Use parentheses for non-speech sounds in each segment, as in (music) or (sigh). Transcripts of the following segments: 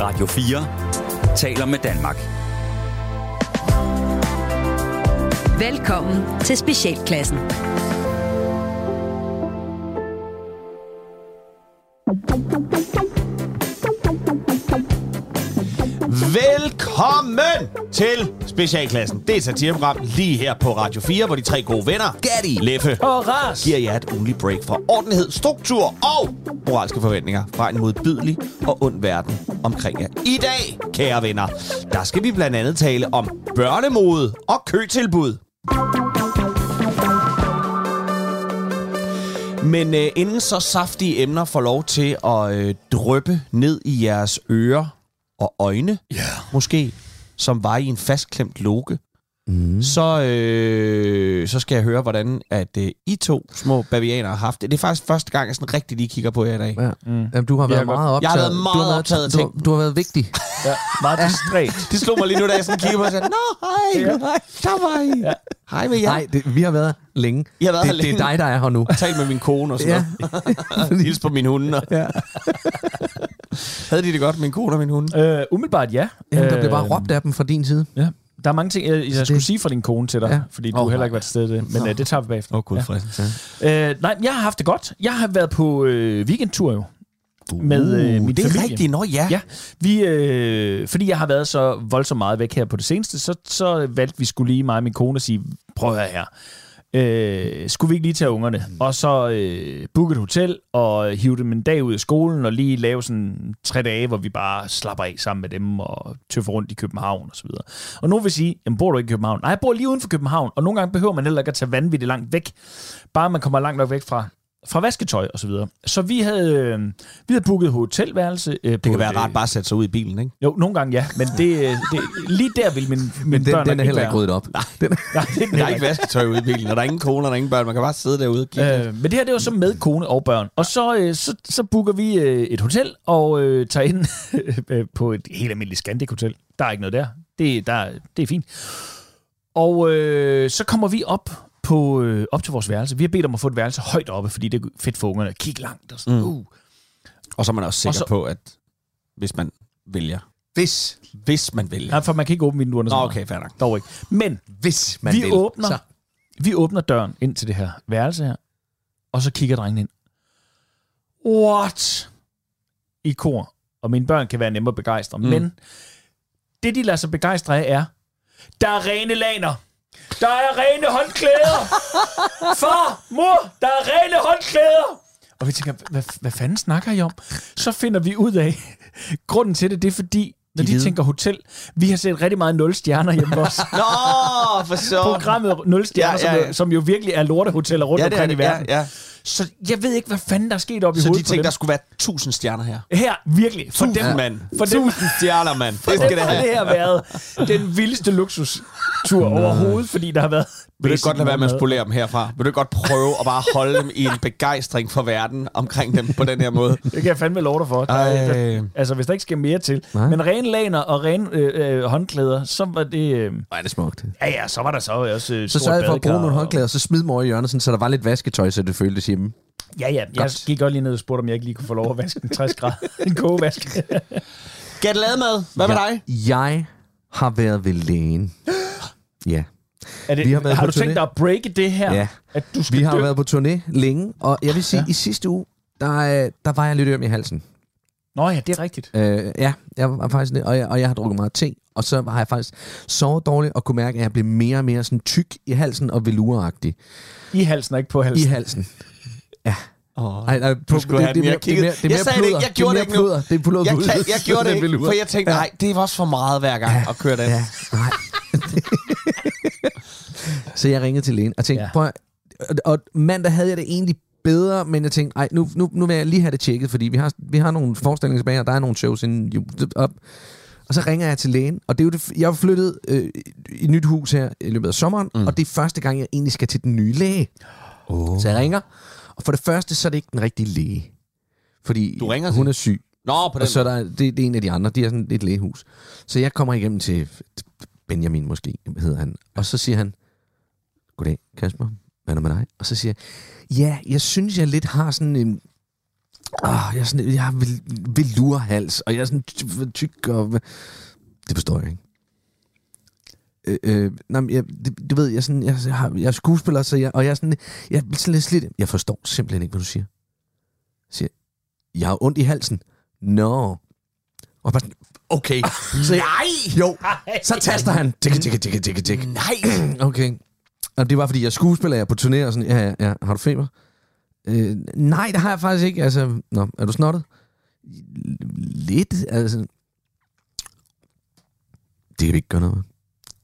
Radio 4 taler med Danmark. Velkommen til Specialklassen. Velkommen til Specialklassen. Det er et satireprogram lige her på Radio 4, hvor de tre gode venner, Gatti, Leffe Og ras! giver jer et ugenligt break fra ordentlighed, struktur og moralske forventninger fra en modbydelig og ond verden omkring jer. I dag, kære venner, der skal vi blandt andet tale om børnemode og køtilbud. Men øh, inden så saftige emner får lov til at øh, drøbe ned i jeres ører og øjne, Ja. måske, som var i en fastklemt loge, mm. så, øh, så skal jeg høre, hvordan at øh, I to små bavianer har haft det. Det er faktisk første gang, jeg sådan rigtig lige kigger på jer i dag. Ja. Mm. Jamen, du har været meget optaget. Jeg har været meget du har optaget af du, ting. du har været vigtig. (laughs) Ja, meget distræt. (laughs) Det slog mig lige nu, da jeg sådan kiggede på og sagde, Nå, hej, Ja. hej, der var I. Ja. Hej med jer. Nej, det, vi har været længe. I har været det, her længe. Det er dig, der er her nu. Tal med min kone og sådan Ja. noget. (laughs) Hils på min hunde. og- Ja. Havde de det godt, min kone og min hunde? Øh, umiddelbart ja. Jamen, der blev bare Øh, råbt af dem fra din side. Ja. Der er mange ting, jeg, jeg skulle sige fra din kone til dig, Ja. fordi du oh, heller ikke været til stede det, men øh, det tager vi bagefter. Åh, gud, Ja. Øh, nej, jeg har haft det godt. Jeg har været på øh, weekendtur jo. Med øh, min det er rigtigt, nå ja. Ja, vi, øh, fordi jeg har været så voldsomt meget væk her på det seneste, så, så valgte vi skulle lige mig og min kone at sige, prøv at høre her. Øh, skulle vi ikke lige tage ungerne? Og så øh, booke et hotel og hive dem en dag ud af skolen og lige lave sådan tre dage, hvor vi bare slapper af sammen med dem og tøffer rundt i København og så videre. Og nogen vil sige, jamen bor du ikke i København? Nej, jeg bor lige uden for København, og nogle gange behøver man heller ikke at tage vanvittigt langt væk. Bare man kommer langt nok væk fra fra vasketøj og så videre. Så vi havde, øh, vi havde booket hotelværelse. Øh, Det kan være rart bare at sætte sig ud i bilen, ikke? jo, nogle gange ja, men det, øh, det, lige der vil min, min Men den, børn den er heller ikke ryddet op. Den, (laughs) Nej, det er den Der er ikke vasketøj ude i bilen, og der er ingen kone, og der er ingen børn. Man kan bare sidde derude og kigge. Øh, men det her, det var så med kone og børn. Og så, øh, så, så booker vi øh, et hotel og øh, tager ind (laughs) øh, på et helt almindeligt Scandic-hotel. Der er ikke noget der. Det, der, det er fint. Og øh, så kommer vi op på øh, op til vores værelse. Vi har bedt om at få et værelse højt oppe, fordi det er fedt for ungerne kigge langt. Og sådan. Mm. Uh. Og så er man også sikker Og så- på, at hvis man vælger. hvis, Hvis man vælger. Nej, for man kan ikke åbne vinduerne. Nå, okay, fair nok. Dog ikke. Men hvis man vi vil. åbner, Så. vi åbner døren ind til det her værelse her, og så kigger drengen ind. What? I kor. Og mine børn kan være nemme at begejstre. Mm. Men det, de lader sig begejstre af, er, der er rene laner. Der er rene håndklæder. Far, mor, der er rene håndklæder. Og vi tænker, hvad, hvad fanden snakker I om? Så finder vi ud af, (laughs) grunden til det, det er fordi, når de, de tænker hotel, vi har set rigtig meget 0 stjerner hjemme hos os (laughs) Nå, for så. programmet 0 stjerner, Ja, ja, ja. Som, jo, som jo virkelig er lortehoteller rundt Ja, omkring det. i Ja, verden. ja. Så jeg ved ikke, hvad fanden der er sket op i Så de hovedet tænkte, dem. der skulle være 1000 stjerner her. Her, virkelig. For dem, Tusind, mand. for dem, 1000 stjerner, mand. Det for skal dem det have. det her været den vildeste luksustur overhovedet, fordi der har været... Vil du ikke godt lade være med at spolere dem herfra? Vil du ikke godt prøve at bare holde dem i en begejstring for verden omkring dem på den her måde? (laughs) Det kan jeg fandme love dig for. Ej. altså, hvis der ikke skal mere til. Nej. Men rene laner og rene øh, øh, håndklæder, så var det... Øh, Ej, det smukt. ja, ja, så var der så også øh, Så sørgede jeg for at bruge nogle og- håndklæder, og så smid dem over i hjørnet, sådan, så der var lidt vasketøj, så det føltes hjemme. Ja, ja. Jeg Godt. gik godt lige ned og spurgte, om jeg ikke lige kunne få lov at vaske en 60 grader. (laughs) en kogevask. (laughs) Gæt mad. Hvad med Ja. dig? Jeg har været ved lægen. (gasps) Ja. Er det, Vi har været har på du tænkt turné. dig at breake det her? Ja. At du skal Vi har dø? været på turné længe, og jeg vil sige, Ja. i sidste uge, der, øh, der var jeg lidt øm i halsen. Nå ja, det er rigtigt. Øh, ja, jeg var faktisk lidt, og jeg, og jeg har drukket meget te, og så har jeg faktisk sovet dårligt og kunne mærke, at jeg blev mere og mere sådan tyk i halsen og veluragtig I halsen og ikke på i halsen. Ja. Oh. Ej, nej, Du skulle have den mere kigget. det er mere Jeg sagde det ikke, jeg gjorde det ikke nu. pluder. Det er pluder Jeg, på kan, jeg gjorde det ikke, for jeg tænkte, nej, det var også for meget hver gang at køre den. Ja, nej. (laughs) så jeg ringede til lægen og tænkte, Ja. ja. prøv, og, og mandag havde jeg det egentlig bedre, men jeg tænkte, ej, nu, nu, nu vil jeg lige have det tjekket, fordi vi har, vi har nogle forestillinger tilbage, og der er nogle shows inden op. Og så ringer jeg til lægen, og det er jo det, jeg er flyttet øh, i et nyt hus her i løbet af sommeren, mm. og det er første gang, jeg egentlig skal til den nye læge. Oh. Så jeg ringer, og for det første, så er det ikke den rigtige læge. Fordi Du ringer hun til- er syg. Nå, på den Og så er der, det, det er en af de andre, de er sådan et lægehus. Så jeg kommer igennem til Benjamin måske, hedder han. Og så siger han, goddag Kasper, hvad er der med dig? Og så siger jeg, ja, jeg synes, jeg lidt har sådan en, Ah, jeg, er sådan, jeg har vel, velurhals, og jeg er sådan ty- tyk, og... Det forstår jeg ikke. Øh, øh, nej, jeg, det, du ved, jeg sådan, jeg, jeg, har, jeg er skuespiller, så jeg, og jeg er sådan, jeg er sådan lidt slidt. Jeg forstår simpelthen ikke, hvad du siger. Jeg siger, jeg har ondt i halsen. Nå. Og bare sådan, okay. Så jeg, Nej! jo, så taster han. Tikke, tikke, tikke, tikke, tikke. Nej! (clears throat) Okay. Og det var, fordi jeg er skuespiller, jeg er på turné og sådan, ja, ja, ja. Har du feber? Øh, nej, det har jeg faktisk ikke. Altså, nå, er du snottet? Lidt, altså. Det kan vi ikke gøre noget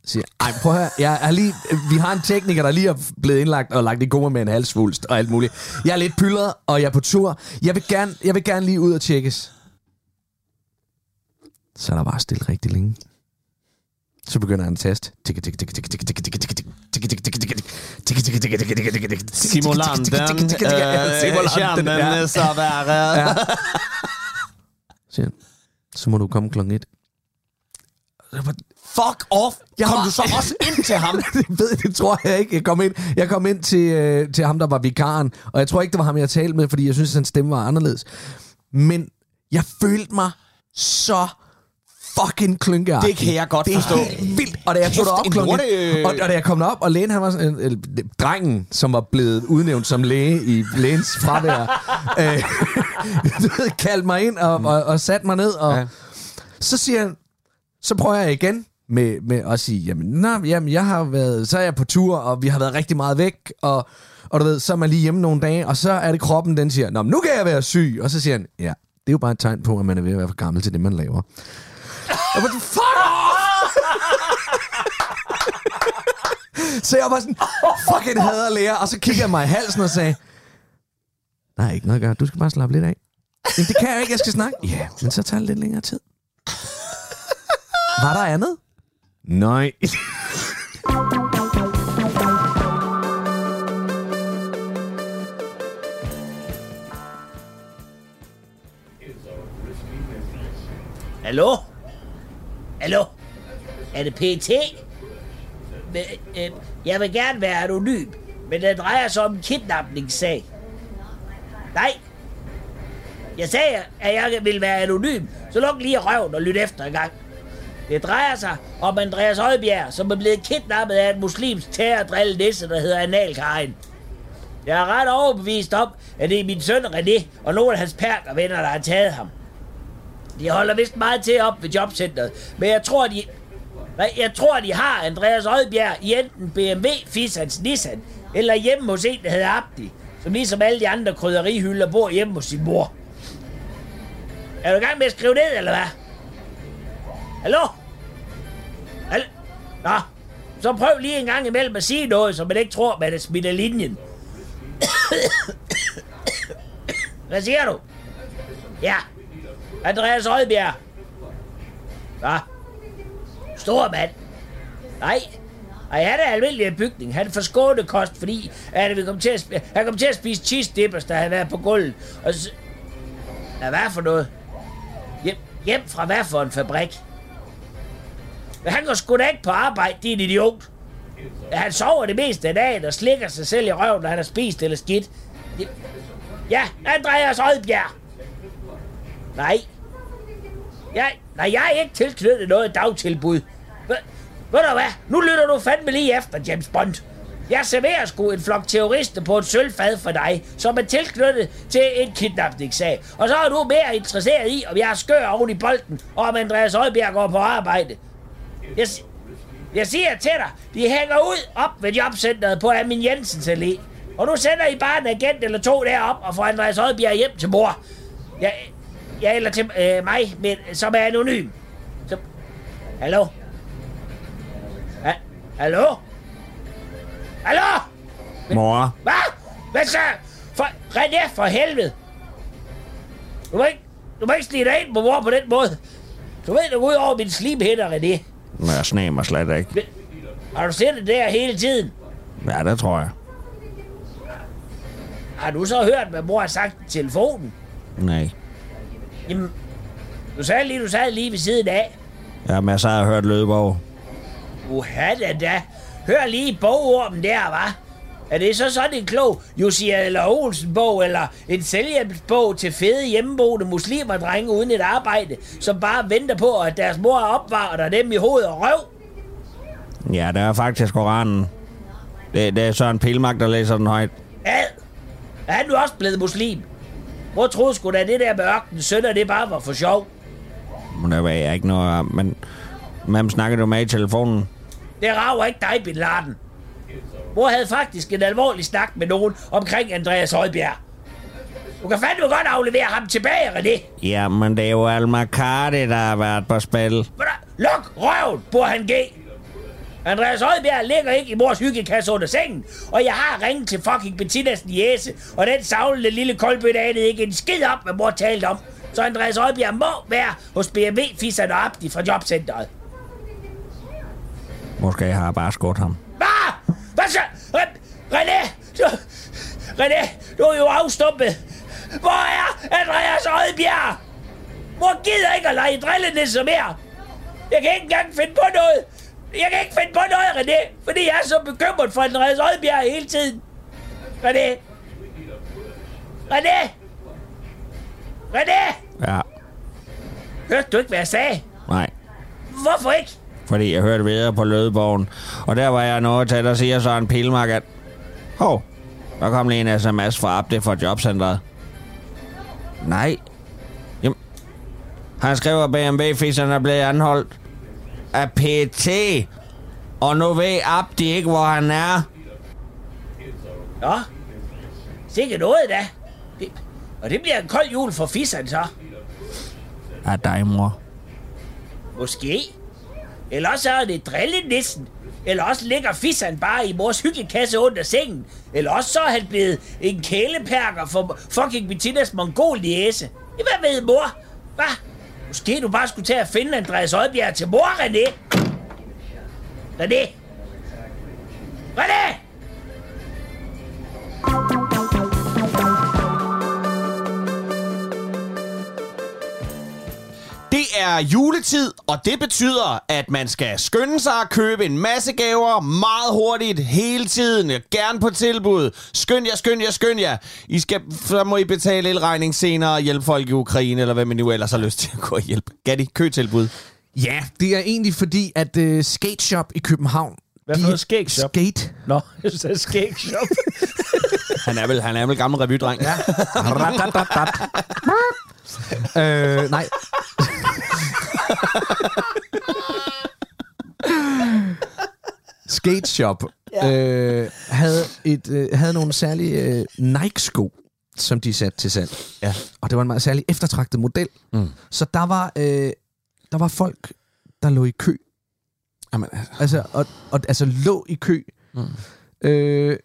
siger, ej, prøv at høre, jeg er lige, vi har en tekniker, der lige er blevet indlagt og lagt i koma med en halsvulst og alt muligt. Jeg er lidt pyldret, og jeg er på tur. Jeg vil gerne, jeg vil gerne lige ud og tjekkes. Så er der bare stille rigtig længe. Så begynder han at taste. Simulanten. Simulanten er så været. Så må du komme klokken et. Fuck off! Jeg Kom var- du så også ind til ham? (laughs) det ved det tror jeg ikke. Jeg kom ind, jeg kom ind til, øh, til ham, der var vikaren, og jeg tror ikke, det var ham, jeg talte med, fordi jeg synes, hans stemme var anderledes. Men jeg følte mig så fucking klynkeagtig. Det kan jeg godt det er forstå. helt vildt. Og da jeg tog en klokken, lorte- og, og, da jeg kom op, og lægen, han var sådan, øh, øh, drengen, som var blevet udnævnt som læge i lægens fravær, (laughs) øh, du ved, kaldte mig ind og, og, og satte mig ned, og ja. så siger han, så prøver jeg igen med, med at sige, jamen, nå, jamen, jeg har været, så er jeg på tur, og vi har været rigtig meget væk, og, og du ved, så er man lige hjemme nogle dage, og så er det kroppen, den siger, nå, nu kan jeg være syg. Og så siger han, ja, det er jo bare et tegn på, at man er ved at være for gammel til det, man laver. Og jeg fuck (laughs) så jeg var sådan, fucking hader lærer, og så kiggede jeg mig i halsen og sagde, nej, ikke noget at gøre, du skal bare slappe lidt af. Men det kan jeg ikke, jeg skal snakke. Ja, men så tager det lidt længere tid. Var der andet? Nej. Hallo? Hallo? Er det PT? Men, øh, jeg vil gerne være anonym, men det drejer sig om en kidnapningssag. Nej. Jeg sagde, at jeg vil være anonym, så luk lige røven og lyt efter en gang. Det drejer sig om Andreas Højbjerg, som er blevet kidnappet af en muslimsk terrordrille nisse, der hedder Analkajen. Jeg er ret overbevist om, at det er min søn René og nogle af hans perkervenner, der har taget ham. De holder vist meget til op ved jobcentret, men jeg tror, de... Nej, jeg tror, de har Andreas Oddbjerg i enten BMW, Fissans, Nissan, eller hjemme hos en, der hedder Abdi, som ligesom alle de andre krydderihylder bor hjemme hos sin mor. Er du i gang med at skrive ned, eller hvad? Hallo? Hallo? Nå, så prøv lige en gang imellem at sige noget, så man ikke tror, man er smidt af linjen. (coughs) Hvad siger du? Ja, Andreas Højbjerg. Hvad? Stor mand. Nej. Nej, han er almindelig en bygning. Han er kost, fordi at vi kom til at, spise, han kom til at spise cheese dippers, der havde været på gulvet. Og så... Ja, hvad for noget? Hjem, hjem fra hvad for en fabrik? Han går sgu da ikke på arbejde, din idiot. Han sover det meste af dagen og slikker sig selv i røven, når han har spist eller skidt. Ja, Andreas Rødbjerg. Nej. Jeg, nej, jeg er ikke tilknyttet noget dagtilbud. Ved, ved du hvad? Nu lytter du fandme lige efter, James Bond. Jeg serverer sgu en flok terrorister på et sølvfad for dig, som er tilknyttet til en kidnapningssag. Og så er du mere interesseret i, om jeg er skør oven i bolden, og om Andreas Højbjerg går på arbejde. Jeg, jeg siger til dig, de hænger ud op ved jobcentret på Amin Jensens Allé. Og nu sender I bare en agent eller to derop og får Andreas Højbjerg hjem til mor. Jeg, Ja, eller til øh, mig, men, som er anonym. Så, hallo? Ha, hallo? Hallo? Mor. Hvad? Hvad så? For, René, for helvede. Du må ikke, du må ikke snige dig ind på mor på den måde. Du ved, du går ud over min slimhænder, René. Men jeg sneger mig slet ikke. Har du set det der hele tiden? Ja, det tror jeg. Har du så hørt, hvad mor har sagt i telefonen? Nej. Jamen, du sagde lige, du sad lige ved siden af. Jamen, så har jeg hørt Lødborg. Uha da da. Hør lige bogormen der, hva'? Er det så sådan en klog Jussi eller Olsen-bog, eller en selvhjælpsbog til fede hjemmeboende muslimerdrenge uden et arbejde, som bare venter på, at deres mor opvarter dem i hoved og røv? Ja, det er faktisk Koranen. Det, det er Søren Pilmark, der læser den højt. Ad! Er han nu også blevet muslim? Hvor troede sgu da det der med ørkenen sønder, det bare var for sjov? Men der var jeg ikke noget. Men hvem snakker du med i telefonen? Det rager ikke dig, Bin Laden. Mor havde faktisk en alvorlig snak med nogen omkring Andreas Højbjerg. Du kan fandme godt aflevere ham tilbage, René. Ja, men det er jo Alma Cardi, der har været på spil. Luk røven, burde han give. Andreas Højbjerg ligger ikke i mors hyggekasse under sengen, og jeg har ringet til fucking Bettinas niese, og den savlede lille koldbøtte anede ikke en skid op, hvad mor talte om. Så Andreas Højbjerg må være hos BMW Fisserne Abdi fra jobcentret. Måske har jeg bare skudt ham. Hvad? Hvad så? Re- René! Du, René, du er jo afstumpet. Hvor er Andreas Højbjerg? Mor gider ikke at lege drillenisse mere. Jeg kan ikke engang finde på noget. Jeg kan ikke finde på noget, René, fordi jeg er så bekymret for Andreas Højbjerg hele tiden. René. René. René. Ja, Hørte du ikke, hvad jeg sagde? nej. Hvorfor ikke? Fordi jeg hørte videre på Lødebogen. Og der var jeg nået til, der siger Søren Pilmark, at... Hov, der kom lige en sms fra Abde fra jobcentret. Nej. Jamen, han skriver, at BMW-fisseren er blevet anholdt af PT. Og nu ved Abdi ikke, hvor han er. Nå, sikkert noget da. Det, og det bliver en kold jul for fisseren så. Af dig, mor. Måske. Eller også er det drillenissen. Eller også ligger fisseren bare i mors hyggekasse under sengen. Eller også så er han blevet en kæleperker for fucking Bettinas mongoliæse. Hvad ved mor? Hvad? Måske du bare skulle tage at finde Andreas Højbjerg til mor, René. René. René! Er juletid, og det betyder, at man skal skynde sig at købe en masse gaver meget hurtigt, hele tiden, gerne på tilbud. Skynd jer, skynd jer, skynd jer. I skal, så må I betale elregning senere og hjælpe folk i Ukraine, eller hvad man nu ellers har lyst til at gå og hjælpe. Gatti, køtilbud. Ja, det er egentlig fordi, at uh, Skate Shop i København... Hvad for noget skæg shop? Skate. Nå, (laughs) jeg sagde skæg shop. (laughs) Han er vel, han er vel gammel revydreng. Ja. (laughs) øh, nej. Skate Shop øh, havde, et, øh, havde nogle særlige øh, Nike-sko, som de satte til salg. Ja. Og det var en meget særlig eftertragtet model. Mm. Så der var, øh, der var folk, der lå i kø. Jamen, Altså, og, og, altså lå i kø. Mm. Øh,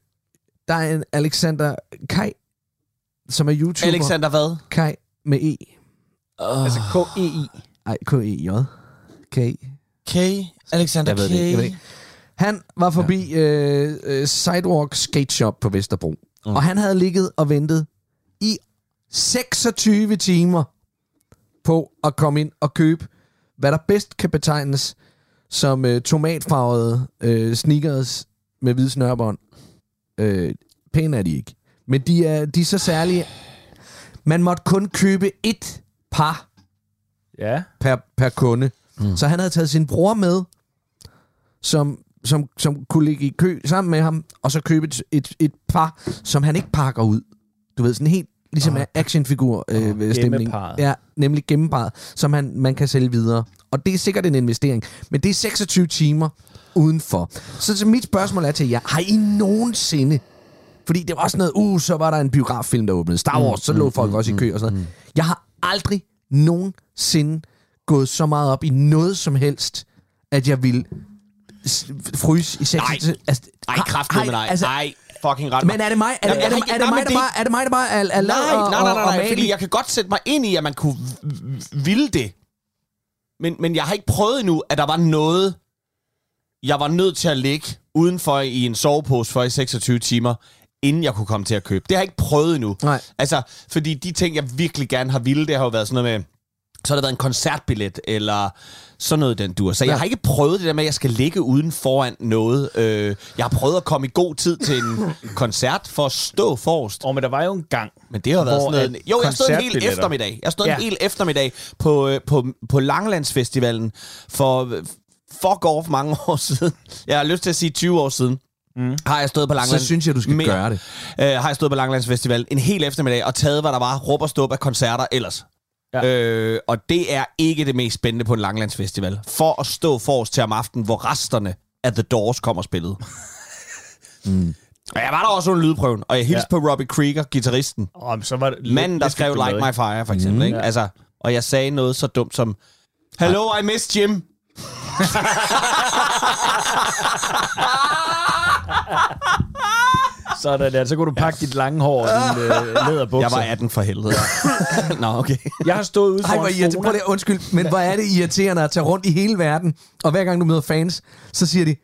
der er en Alexander Kai, som er YouTuber. Alexander hvad? Kai med E. altså K-E-I. Ej, K-E-J. K. K. Alexander Jeg ved det. Jeg ved det. Han var forbi ja. øh, øh, Sidewalk Skate Shop på Vesterbro. Mm. Og han havde ligget og ventet i 26 timer på at komme ind og købe, hvad der bedst kan betegnes som øh, tomatfarvede øh, sneakers med hvide snørbånd. Øh, pæne er de ikke. Men de er, de er så særlige. Man måtte kun købe et par Ja. per, per kunde. Mm. Så han havde taget sin bror med, som, som, som kunne ligge i kø sammen med ham, og så købe et, et, et par, som han ikke pakker ud. Du ved, sådan helt ligesom oh. actionfigur øh, stemning. gemmeparret. Ja, nemlig gennemparret, som han, man kan sælge videre. Og det er sikkert en investering, men det er 26 timer udenfor. Så, så mit spørgsmål er til jer, har I nogensinde fordi det var også noget, uh, så var der en biograffilm, der åbnede. Star Wars, så lå folk også i kø og sådan noget. Jeg har aldrig nogensinde gået så meget op i noget som helst, at jeg ville fryse i sex. Nej. altså, Ej, har- kraft med dig. Altså, Ej, fucking ret. men er det mig, er, det, er, det, er, det nej, mig, der det- bare, er det mig, der bare er, er Nej, nej, nej, nej, nej, fordi jeg kan godt sætte mig ind i, at man kunne ville det. Men, men jeg har ikke prøvet endnu, at der var noget, jeg var nødt til at ligge udenfor i en sovepose for i 26 timer, inden jeg kunne komme til at købe. Det har jeg ikke prøvet endnu. Nej. Altså, fordi de ting, jeg virkelig gerne har ville, det har jo været sådan noget med så har det været en koncertbillet, eller sådan noget, den dur. Så jeg Ja. har ikke prøvet det der med, at jeg skal ligge uden foran noget. Øh, jeg har prøvet at komme i god tid til en (laughs) koncert for at stå forrest. Og men der var jo en gang, Men det har været sådan noget... Jo, jeg stod en hel eftermiddag. Jeg stod ja. En hel eftermiddag på, øh, på, på Langelandsfestivalen for fuck off mange år (laughs) siden. Jeg har lyst til at sige 20 år siden. Mm. Har jeg stået på Langeland... Så synes jeg, du skal gøre det. Øh, har jeg stået på Langelandsfestivalen en hel eftermiddag og taget, hvad der var, råb og stop af koncerter ellers. Ja. Ja. Øh, og det er ikke det mest spændende på en Langlandsfestival. For at stå forrest til om aftenen, hvor resterne af The Doors kommer og spillede. (laughs) mm. Og jeg var der også under lydprøven, og jeg hilste ja. på Robbie Krieger, gitarristen. og så var det Manden, der lidt- skrev lidt Like My Fire, for eksempel. Mm. Ikke? Altså, og jeg sagde noget så dumt som, Hello, I miss Jim. (laughs) Sådan der. Så kunne du pakke dit lange hår og din øh, (laughs) læderbukser. Jeg var 18 for helvede. (laughs) Nå, okay. Jeg har stået ude Ej, hvor foran. Prøv Fona. lige, undskyld, men hvor er det irriterende at tage rundt i hele verden, og hver gang du møder fans, så siger de,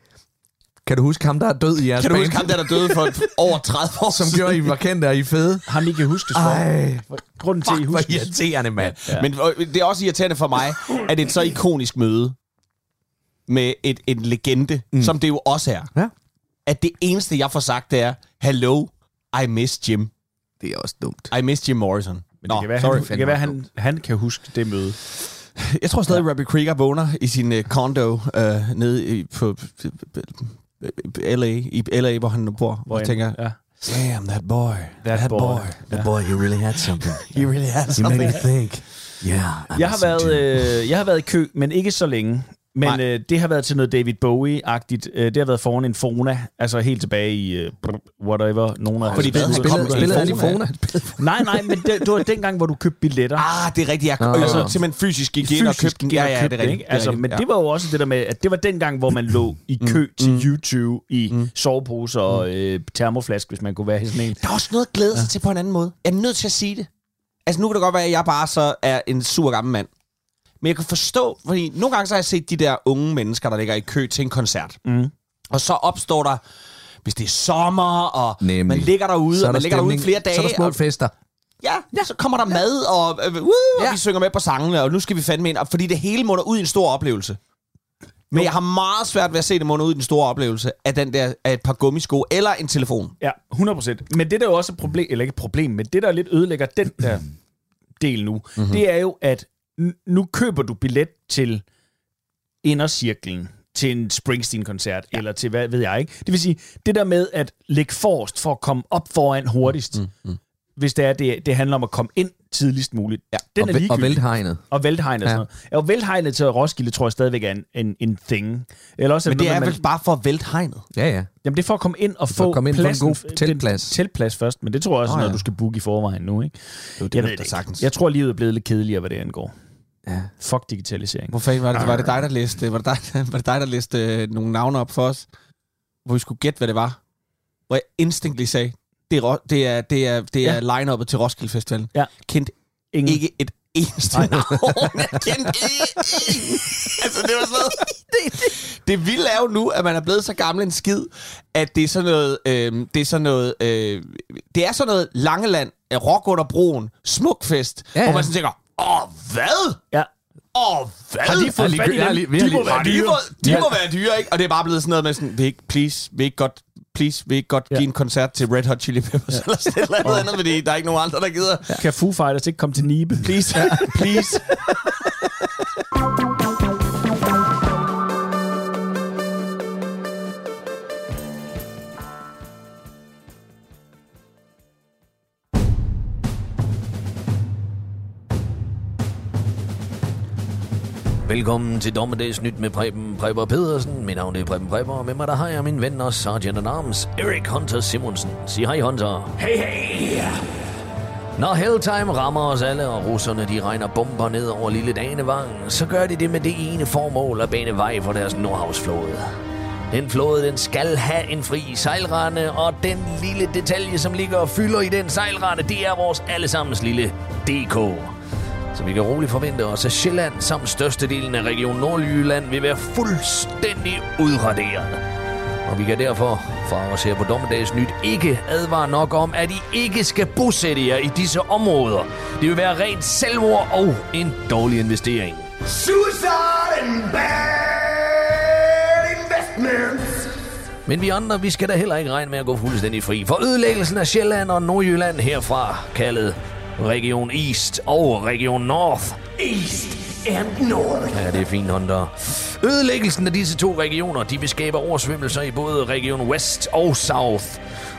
kan du huske ham, der er død i jeres Kan du band, huske ham, der, der døde for over 30 år som gjorde, I var kendte og I er fede? Ham I kan huske for. Ej, Grunden til, at I fuck, hvor husker irriterende, mand. Ja. Men øh, det er også irriterende for mig, at det er et så ikonisk møde med et, en legende, mm. som det jo også er. Ja. At det eneste, jeg får sagt, det er, Hello, I miss Jim. Det er også dumt. I miss Jim Morrison. Men det kan være, han, det kan være han, han kan huske det møde. Jeg tror stadig, ja. Robbie Krieger vågner i sin uh, condo uh, nede i, på LA, i LA, hvor han bor, Hvor og tænker, ja. damn, that boy, That that, boy." boy, The boy, he really had something. (laughs) he really has He made something. me think. Yeah, I Jeg har, været, øh, jeg har været i kø, men ikke så længe. Men Nej. øh, det har været til noget David Bowie-agtigt. Øh, det har været foran en Fona, altså helt tilbage i øh, whatever. Nogen af Fordi Spillede, kom- spillede han i Fona? (laughs) Nej, nej, men det, det var dengang, hvor du købte billetter. Ah, det er rigtigt. Jeg, Nå. jeg Altså, simpelthen fysisk gik ind og købte den. Ja, ja, købte det er rigtigt. ikke? Altså, men det var jo også det der med, at det var dengang, hvor man lå i kø til YouTube i soveposer og øh, termoflaske, hvis man kunne være i sådan en. Der er også noget at glæde sig til på en anden måde. Jeg er nødt til at sige det. Altså, nu kan det godt være, at jeg bare så er en sur gammel mand. Men jeg kan forstå, fordi nogle gange så har jeg set de der unge mennesker, der ligger i kø til en koncert. Mm. Og så opstår der, hvis det er sommer, og Nemlig. man ligger derude, Så er og man der ligger derude i stemning. flere dage. Så er der små og, fester. ja, ja, så kommer der mad, og, øh, uh, og Ja. vi synger med på sangene, og nu skal vi fandme ind. og Fordi det hele munder ud i en stor oplevelse. Men jeg har meget svært ved at se det munder ud i en stor oplevelse af, den der, af et par gummisko eller en telefon. Ja, 100%. Men det der er jo også et problem, eller ikke et problem, men det der lidt ødelægger den der (clears throat) del nu, mm-hmm. det er jo, at nu køber du billet til indercirklen til en Springsteen-koncert, ja. eller til hvad ved jeg ikke. Det vil sige, det der med at lægge forrest for at komme op foran hurtigst, mm, mm. hvis det er, det, det handler om at komme ind tidligst muligt, ja. den Og, er væ- og ligegyldig. vælthegnet. Og vælthegnet. Ja. Sådan noget. Ja, og vælthegnet til Roskilde, tror jeg stadigvæk er en, en, en thing. Eller også, Men det er man, vel bare for at vælte hegnet. Ja, ja. Jamen, det er for at komme ind og få komme ind på en pladsen, god teltplads. Den, teltplads først, men det tror jeg også, oh, ja. når du skal booke i forvejen nu, ikke? Det jeg er ved det det sagtens. Jeg tror, livet er blevet lidt kedeligere, hvad det angår. Ja. Fuck digitalisering. Hvor fanden var det? Var det dig, der læste, var det dig, (laughs) var det dig, der læste øh, nogle navne op for os? Hvor vi skulle gætte, hvad det var? Hvor jeg instantly sagde, det er, det er, det er, det er Ja. line-uppet til Roskilde Festivalen. Ja. Kendte Ingen. ikke et eneste Nej. navn. Jeg kendte. (laughs) Altså, det var sådan noget. (laughs) Det, det, det vilde er jo nu, at man er blevet så gammel en skid, at det er sådan noget, øh, det er sådan noget, øh, det er sådan noget Langeland, øh, rock under broen, smukfest, ja, ja. hvor man sådan tænker, åh, hvad? Ja. Åh, hvad? Har de fået lige- fat i dem? lige- De må være dyre. de Ja. må være dyre, ikke? Og det er bare blevet sådan noget med sådan, vil ikke, please, vil ikke godt, please, vil ikke godt Ja. give en koncert til Red Hot Chili Peppers, ja. (laughs) eller sådan et eller andet, fordi der er ikke nogen andre, der gider. Ja. Kan Foo Fighters ikke komme til Nibe? Please, please. (laughs) Velkommen til Dommedagsnyt med Preben Prepper Pedersen. Mit navn er Preben Prepper, og med mig der har jeg min ven og Sergeant at Arms, Erik Hunter Simonsen. Sig hej, Hunter. Hey, hey! Når Helltime rammer os alle, og russerne de regner bomber ned over lille Danevang, så gør de det med det ene formål at bane vej for deres Nordhavsflåde. Den flåde, den skal have en fri sejlrende, og den lille detalje, som ligger og fylder i den sejlrende, det er vores allesammens lille DK. Så vi kan roligt forvente os, at Sjælland samt størstedelen af Region Nordjylland vil være fuldstændig udraderet. Og vi kan derfor fra os her på Dommedags Nyt ikke advare nok om, at I ikke skal bosætte jer i disse områder. Det vil være rent selvmord og en dårlig investering. And bad investments. Men vi andre, vi skal da heller ikke regne med at gå fuldstændig fri. For ødelæggelsen af Sjælland og Nordjylland herfra, kaldet Region East og Region North. East and North. Ja, det er fint, Hunter. Ødelæggelsen af disse to regioner, de vil skabe oversvømmelser i både Region West og South.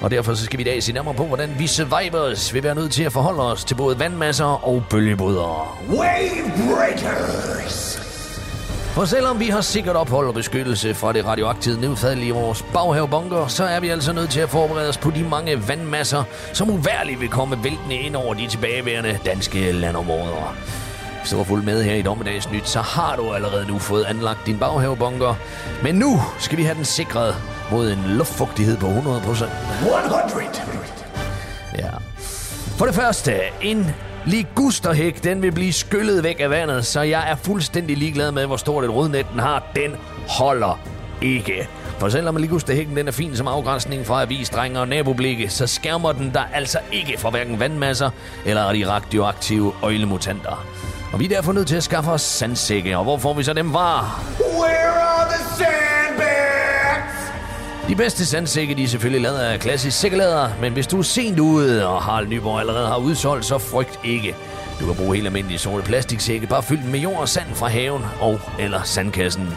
Og derfor så skal vi i dag se nærmere på, hvordan vi survivors vil være nødt til at forholde os til både vandmasser og bølgebrydere. Wave breakers. For selvom vi har sikkert ophold og beskyttelse fra det radioaktive nedfald i vores baghavebunker, så er vi altså nødt til at forberede os på de mange vandmasser, som uværligt vil komme væltende ind over de tilbageværende danske landområder. Hvis du var fuld med her i Dommedags Nyt, så har du allerede nu fået anlagt din baghavebunker. Men nu skal vi have den sikret mod en luftfugtighed på 100%. 100. Ja. For det første, en ligusterhæk, den vil blive skyllet væk af vandet, så jeg er fuldstændig ligeglad med, hvor stort et rodnet den har. Den holder ikke. For selvom ligusterhækken den er fin som afgrænsning fra avisdrenge og naboblikke, så skærmer den der altså ikke for hverken vandmasser eller de radioaktive øjlemutanter. Og vi er derfor nødt til at skaffe os sandsække, og hvor får vi så dem fra? Where are the sand? De bedste sandsække, de er selvfølgelig lavet af klassisk sækkelæder, men hvis du er sent ude, og Harald Nyborg allerede har udsolgt, så frygt ikke. Du kan bruge helt almindelige sorte plastiksække, bare fyldt med jord og sand fra haven og eller sandkassen.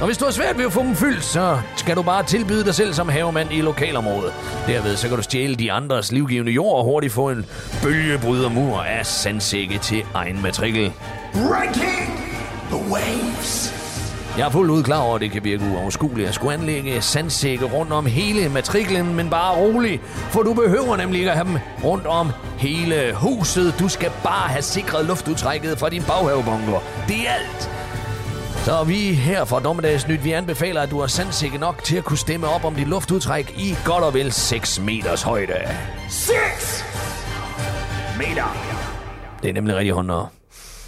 Og hvis du har svært ved at få dem fyldt, så skal du bare tilbyde dig selv som havemand i lokalområdet. Derved så kan du stjæle de andres livgivende jord og hurtigt få en bølgebrydermur af sandsække til egen matrikel. Breaking the waves. Jeg er fuldt ud klar over, at det kan virke uoverskueligt at skulle anlægge sandsække rundt om hele matriklen, men bare rolig, for du behøver nemlig ikke at have dem rundt om hele huset. Du skal bare have sikret luftudtrækket fra din baghavebunker. Det er alt. Så vi her fra Dommedags Nyt, vi anbefaler, at du har sandsække nok til at kunne stemme op om dit luftudtræk i godt og vel 6 meters højde. Six meter. Det er nemlig rigtig hånder.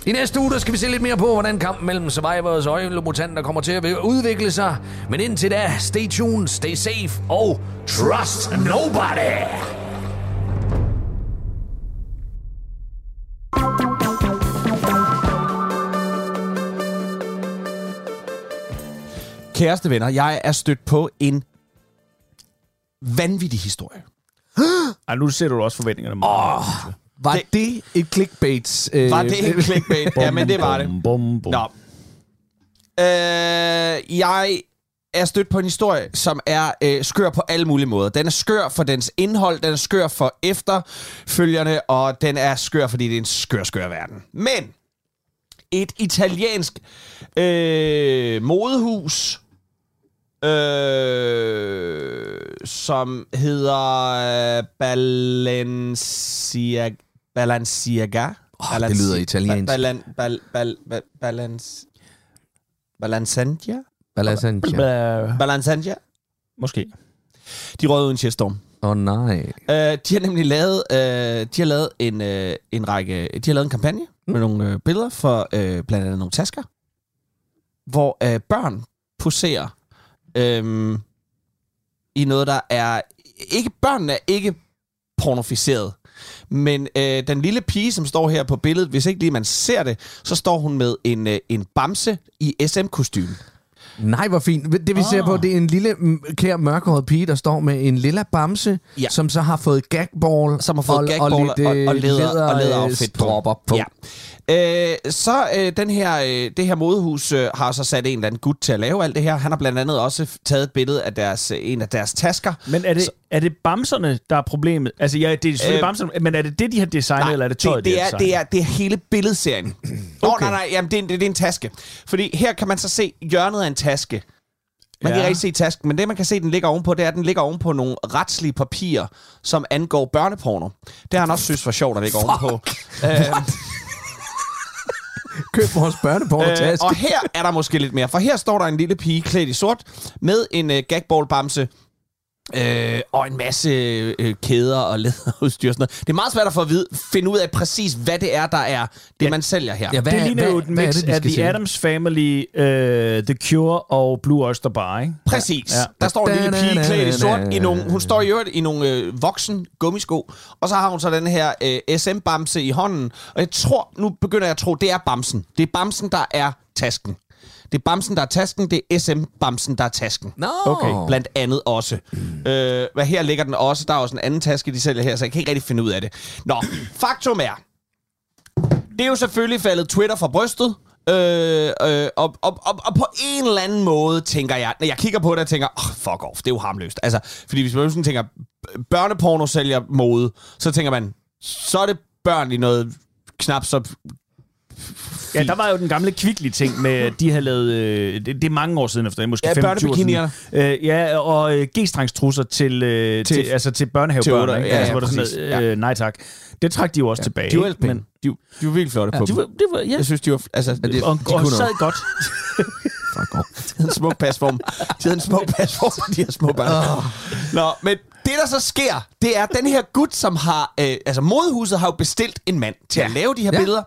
I næste uge der skal vi se lidt mere på, hvordan kampen mellem Survivors og mutanter kommer til at udvikle sig. Men indtil da, stay tuned, stay safe og trust nobody. Kæreste venner, jeg er stødt på en vanvittig historie. (gasps) Ej, nu sætter du også forventningerne meget. Oh, Var det, det et clickbait? Øh, Var det en clickbait? ja, men det var det. Bum, bum, bum. Nå. Øh, jeg er stødt på en historie, som er øh, skør på alle mulige måder. Den er skør for dens indhold, den er skør for efterfølgerne, og den er skør, fordi det er en skør, skør verden. Men et italiensk øh, modehus, øh, som hedder øh, Balenciaga. Balenciaga. Åh, det lyder italiensk. Balan, bal, bal, bal, balance, Balancania? Balasantia. Blah, Balancania? Måske. De røde uden shitstorm. Åh oh, nej. Uh, de har nemlig lavet, uh, de har lavet en, uh, en række, de har lavet en kampagne mm. med nogle uh, billeder for uh, blandt andet nogle tasker, hvor uh, børn poserer um, i noget, der er ikke børnene er ikke pornoficeret, men øh, den lille pige, som står her på billedet, hvis ikke lige man ser det, så står hun med en, øh, en bamse i SM-kostyme. Nej, hvor fint. Det vi ser på, det er en lille, kær mørkhåret pige, der står med en lilla bamse, Ja. som så har fået gagball, Som har fået og, gagball og, og, lidt, og, øh, og leder, og lederoutfit på. stropper på. Ja. Øh, så øh, den her, øh, det her modehus øh, har så sat en eller anden gut til at lave alt det her. Han har blandt andet også taget et billede af deres, øh, en af deres tasker. Men er det, Så- er det bamserne, der er problemet? Altså, ja, det er selvfølgelig Øh, bamserne, men er det det, de har designet, eller er det tøjet, det, de det, har er, det, er, det er hele billedserien. (clears throat) Åh, okay. oh, nej, nej, jamen, det, er, det, det er en taske. Fordi her kan man så se hjørnet af en taske. Man ja. kan ikke se tasken, men det man kan se, den ligger ovenpå, det er, at den ligger ovenpå nogle retslige papirer, som angår børneporno. Det har han også synes var sjovt at ligge ovenpå. Øhm, Køb vores børnepornotaske. Øh, og her er der måske lidt mere, for her står der en lille pige klædt i sort med en uh, gagball-bamse Øh, og en masse øh, kæder og (laughs) læderudstyr og sådan noget. Det er meget svært at få at vide, finde ud af præcis, hvad det er, der er det, man sælger her. Ja, hvad, det ligner hvad, jo et er mix det, af The se? Addams Family, uh, The Cure og Blue Oyster Bar, ikke? Præcis. Ja. Ja. Der står en lille pige klædt i sort. I nogle, hun står i øvrigt i nogle øh, voksen gummisko. Og så har hun så den her øh, SM-bamse i hånden. Og jeg tror, nu begynder jeg at tro, det er bamsen. Det er bamsen, der er tasken. Det er bamsen, der er tasken. Det er SM-bamsen, der er tasken. Nå. Okay. Blandt andet også. Mm. Øh, hvad her ligger den også. Der er også en anden taske, de sælger her, så jeg kan ikke rigtig finde ud af det. Nå, faktum er, det er jo selvfølgelig faldet Twitter fra brystet. Øh, øh, og, og, og, og på en eller anden måde tænker jeg, når jeg kigger på det, og tænker, oh, fuck off, det er jo harmløst. Altså, fordi hvis man sådan tænker, børneporno sælger mode, så tænker man, så er det børn i noget knap så... Ja, der var jo den gamle kvickly ting med, at de havde lavet, øh, det, det er mange år siden efter, måske Ja, 25 år siden. Øh, ja, og øh, g-strengstrusser til, øh, til, Til- altså til ikke? ja, ja, altså, hvor der sådan noget, øh, nej tak. Det trak de jo også ja, tilbage. De var. Men, De, de var virkelig flotte på de var, det var, ja, Jeg synes, de var... Altså, det- og, de og sad noget. godt. (laughs) Fuck off. De havde en smuk pasform. De havde en smuk pasform for de her små børn. Oh. Nå, men det der så sker, det er den her gut, som har... Øh, altså, modehuset har jo bestilt en mand til ja. at lave de her Ja. ja. billeder.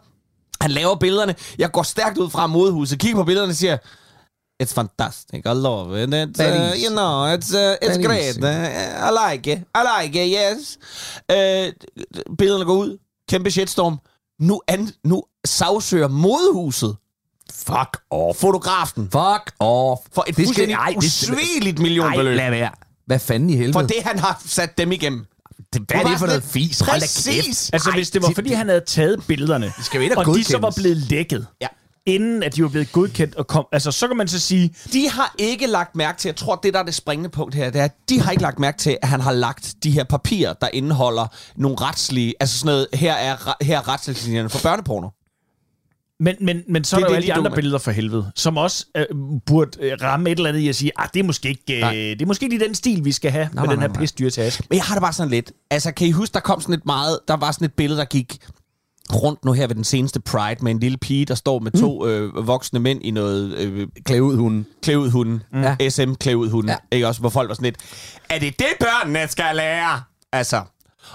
Han laver billederne. Jeg går stærkt ud fra modehuset, kigger på billederne og siger... It's fantastic. I love it. It's, uh, you know, it's, uh, it's great. Uh, I like it. I like it, yes. Uh, billederne går ud. Kæmpe shitstorm. Nu, an, nu sagsøger modehuset Fuck off. fotografen Fuck off. for et Det skal- fuldstændig ej, det- usvigeligt millionbeløb. lad være. Hvad fanden i helvede? For det, han har sat dem igennem. Det, hvad er det for noget fis? Hold Præcis. Altså, hvis det var, fordi han havde taget billederne, skal jo ind og og de så var blevet lækket, Ja. inden at de var blevet godkendt, og kom, altså, så kan man så sige, De har ikke lagt mærke til, jeg tror, det der er det springende punkt her, det er, at de har ikke lagt mærke til, at han har lagt de her papirer, der indeholder nogle retslige, altså sådan noget, her er, her er retslinjerne for børneporno. Men, men, men så Det er er der jo alle de andre billeder for helvede, som også øh, burde øh, ramme et eller andet i at sige, ah, det er måske ikke, øh, Nej. det er måske ikke lige den stil, vi skal have nej, med nej, den her pisdyre taske. Men jeg har det bare sådan lidt, altså kan I huske, der kom sådan et meget, der var sådan et billede, der gik rundt nu her ved den seneste Pride med en lille pige, der står med to Mm. øh, voksne mænd i noget øh, Klæd ud hunden. klæd ud hunden. Ja. Ja. SM klæd ud hunden. Ja. Ja. Ikke også, hvor folk var sådan lidt, er det det, børnene skal lære? Altså.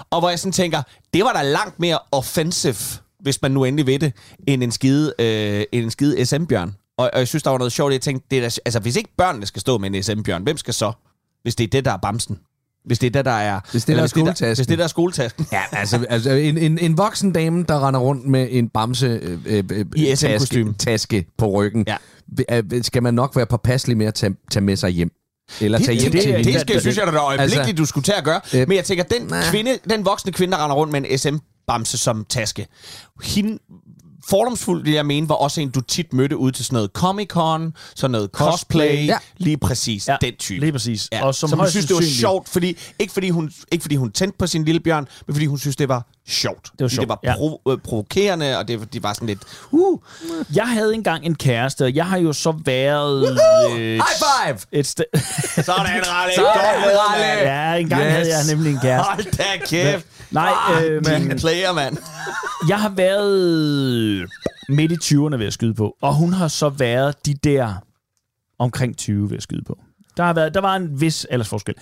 Og hvor jeg sådan tænker, det var da langt mere offensive, hvis man nu endelig ved det, end en skide, øh, en skide SM-bjørn. Og, og jeg synes, der var noget sjovt, jeg tænkte, det er da, altså hvis ikke børnene skal stå med en SM-bjørn, hvem skal så? Hvis det er det, der er bamsen. Hvis det er det, der er... Hvis det er der er det, der, skoletasken. hvis det er der er skoletasken. Ja, altså, altså en, en, en voksen dame, der render rundt med en bamse øh, øh, øh, I taske, taske på ryggen, Ja. ja. skal man nok være påpasselig med at tage, tage med sig hjem. Eller tage hjem det, til det, det, skal, synes jeg da øjeblikkeligt, Altså, du skulle tage at gøre. øh, Men jeg tænker, den, kvinde, den voksne kvinde, der render rundt med en SM-bamse som taske, hende, fordomsfuldt vil jeg mene, var også en, du tit mødte ud til sådan noget Comic-Con, sådan noget cosplay, Ja. ja. lige præcis Ja, den type. lige præcis. Ja. Og som som hun synes, det var sjovt, fordi, ikke, fordi hun, ikke fordi hun tændte på sin lille bjørn, men fordi hun synes, det var sjovt. var Fordi sjovt, det var ja. pro, øh, provokerende, og det, de var sådan lidt... Uh, Jeg havde engang en kæreste, og jeg har jo så været... Øh, High five! Et sted... (laughs) sådan, Ralle. Sådan, Ralle. ja, engang Yes. havde jeg nemlig en kæreste. Hold da kæft. Nej, Ah, øh, men player, mand. (laughs) jeg har været midt i 20'erne ved at skyde på, og hun har så været de der omkring 20 ved at skyde på. Der, har været, der var en vis aldersforskel.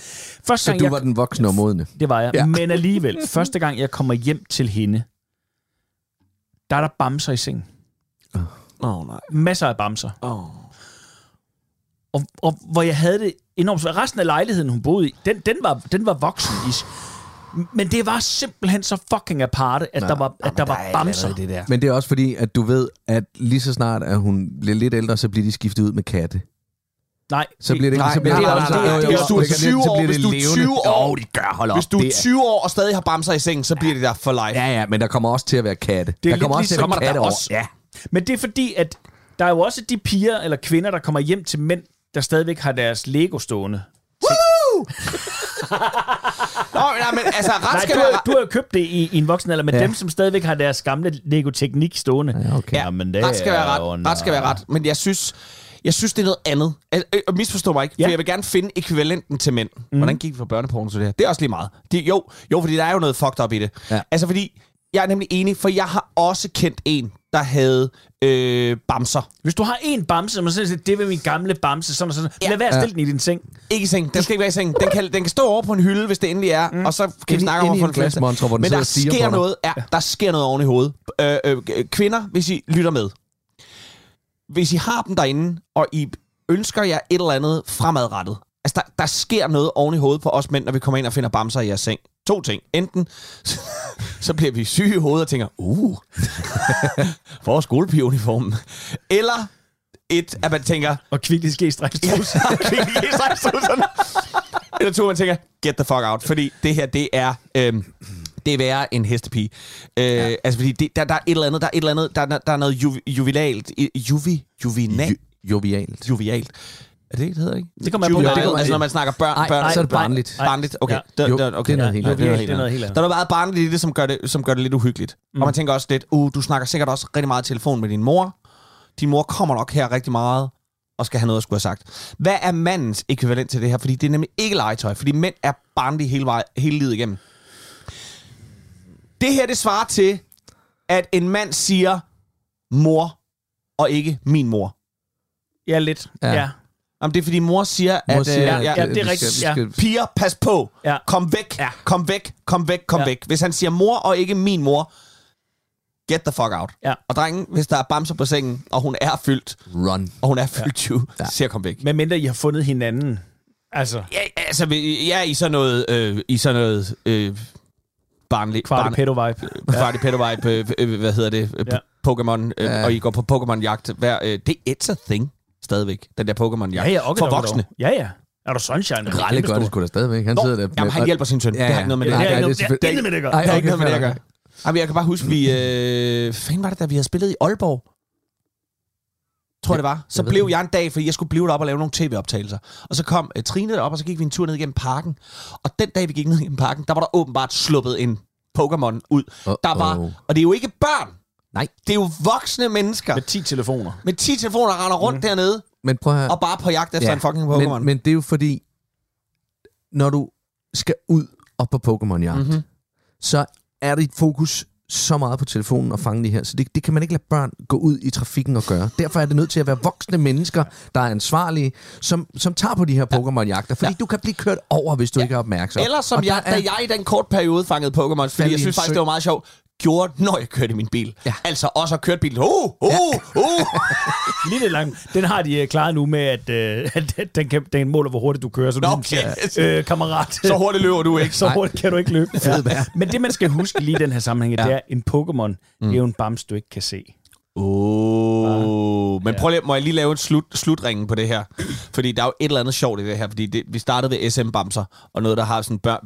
Første Så gang, du jeg, var den voksne og modne. Det var jeg. Ja. Men alligevel, (laughs) første gang jeg kommer hjem til hende, der er der bamser i sengen. Åh, oh, nej. Masser af bamser. Oh. Og, og hvor jeg havde det enormt svært. Resten af lejligheden, hun boede i, den, den, var, den var voksen i. Men det var simpelthen så fucking aparte, at Nå, der var, at der var bamser. det der. Men det er også fordi, at du ved, at lige så snart, at hun bliver lidt ældre, så bliver de skiftet ud med katte. Nej, Så bliver det ikke... Nej, så bliver men det det Jo, det er- jo, hvis du er så bliver 20 det- så år, hvis det du er levende. 20 år- Jo, de gør, hold op. Hvis du er Det 20 år og stadig har bamser i sengen, så bliver det der for life. Ja, ja, men der kommer også til at være katte. Det er der kommer også til at være katte også- Ja. Men det er fordi, at der er jo også de piger eller kvinder, der kommer hjem til mænd, der stadigvæk har deres Lego stående. (laughs) Nå, nej, men altså, ret Nej, skal du, har, du har jo købt det i, i en voksen alder, men Ja. dem, som stadigvæk har deres gamle Lego-teknik stående. Ja, okay. Ja, Jamen, det ret skal være ret. Ret skal være ret. Men jeg synes, jeg synes, det er noget andet. Øh, øh, misforstå mig ikke, for Ja. jeg vil gerne finde ekvivalenten til mænd. Mm. Hvordan gik vi fra børneporno til det her? Det er også lige meget. Det, jo, jo, fordi der er jo noget fucked up i det. Ja. Altså, fordi jeg er nemlig enig, for jeg har også kendt en, der havde øh, bamser. Hvis du har en bamse, så må man sige, det var min gamle bamse, sådan og sådan. Ja. Lad være at stille den i din seng. Ikke i seng. Den skal ikke være i seng. Den kan, den kan stå over på en hylde, hvis det endelig er, mm. og så kan vi snakke om at få en glasmontre, hvor den Men der og sker noget, ja, der sker noget oven i hovedet. Øh, øh, kvinder, hvis I lytter med, hvis I har dem derinde, og I ønsker jer et eller andet fremadrettet, altså der, der sker noget oven i hovedet på os mænd, når vi kommer ind og finder bamser i jeres seng. To ting. Enten (laughs) så bliver vi syge i hovedet og tænker, uh, (laughs) for skolepigeuniformen. Eller et, at man tænker, Og kvicklig ske strækstrus. (laughs) eller to, man tænker, get the fuck out. Fordi det her, det er... Øhm, det er værre en hestepige. Øh, ja. Altså, fordi det, der, der er et eller andet, der er et eller andet, der, er- der er noget juv, juvilalt. Juvi, juvinal, Jo- jovialt. juvialt. Er det det, det hedder, ikke? Det kommer an på, det altså når man snakker børn, Nej, børn så er det barnligt. Barnligt, okay. Ja. Jo, der, okay. det er noget helt andet. det er noget Det er noget helt andet. Der er noget meget barnligt i det, som gør det, som gør det lidt uhyggeligt. Mm. Og man tænker også lidt, uh, du snakker sikkert også rigtig meget i telefon med din mor. Din mor kommer nok her rigtig meget og skal have noget at skulle have sagt. Hvad er mandens ekvivalent til det her? Fordi det er nemlig ikke legetøj, fordi mænd er barnlige hele, vej, hele livet igennem. Det her, det svarer til, at en mand siger mor, og ikke min mor. Ja, lidt. Ja. Ja. ja. Jamen, det er fordi mor siger, Mor at siger, øh, ja, at, det er rigtigt, skal- piger, pas på. Ja. Kom væk. Ja. Kom væk. Kom væk. Kom Ja. væk. Hvis han siger mor og ikke min mor, get the fuck out. Ja. Og drengen, hvis der er bamser på sengen, og hun er fyldt, Run. og hun er fyldt 20, Ja. så siger kom væk. Men mindre I har fundet hinanden. Altså, Ja, altså, er i sådan noget, øh, i sådan noget øh, barnlig, kvart pedo vibe. Kvarti pedo vibe, øh, øh, hvad hedder det, øh, Ja. Pokémon, øh, Ja. og I går på Pokémon-jagt. Hver, øh, det er a thing, stadigvæk, den der Pokémon-jagt. Ja, ja, okay, For voksne. Ja, ja. Er du sunshine? Er Ralle gør det sgu da stadigvæk. Han Nå, sidder der. jamen, han hjælper sin søn. Ja, Det har ikke noget med Det det. noget- selvfølgelig- det med det at gøre. Ej, Det har ikke okay, noget med det fair gøre. Jamen, jeg kan bare huske, vi... Øh, hvad fanden var det, da vi havde spillet i Aalborg? Tror jeg, det var. Så Jeg blev jeg en dag, fordi jeg skulle blive deroppe og lave nogle tv-optagelser. Og så kom uh, Trine derop, og så gik vi en tur ned igennem parken. Og den dag, vi gik ned igennem parken, der var der åbenbart sluppet en Pokémon ud. Uh-oh. Der var, og det er jo ikke børn. Nej. Det er jo voksne mennesker. Med 10 telefoner. Med 10 telefoner render rundt mm. dernede, Men prøv at høre. og bare på jagt efter ja. en fucking Pokémon. Men, men det er jo fordi, når du skal ud og på Pokémon-jagt, Mhm. mm-hmm. så er dit fokus så meget på telefonen og fange de her. Så det, det kan man ikke lade børn gå ud i trafikken og gøre. Derfor er det nødt til at være voksne mennesker, der er ansvarlige, som, som tager på de her Pokémon-jagter. Fordi ja. du kan blive kørt over, hvis du ja. ikke er opmærksom. Eller som Og jeg, da jeg i den kort periode fangede Pokémon, fordi jeg synes faktisk, det var meget sjovt, gjorde, når jeg kørte min bil. Ja. Altså også at køre bilen. Uh, uh, uh. (laughs) Lige lidt langt. Den har de uh, klaret nu med, at, uh, at den, kan, den måler, hvor hurtigt du kører. Så du Nå, ligesom okay. øh, kammerat, Så hurtigt løber du ikke. (laughs) så hurtigt kan du ikke løbe. Vejr. Men det, man skal huske lige i den her sammenhæng, Ja. det er, en Pokémon, mm. det er jo en bams, du ikke kan se. Oh, men prøv lige, må jeg lige lave en slut, slutringen på det her? Fordi der er jo et eller andet sjovt i det her, fordi det, vi startede ved SM-bamser, og noget, der har sådan bør,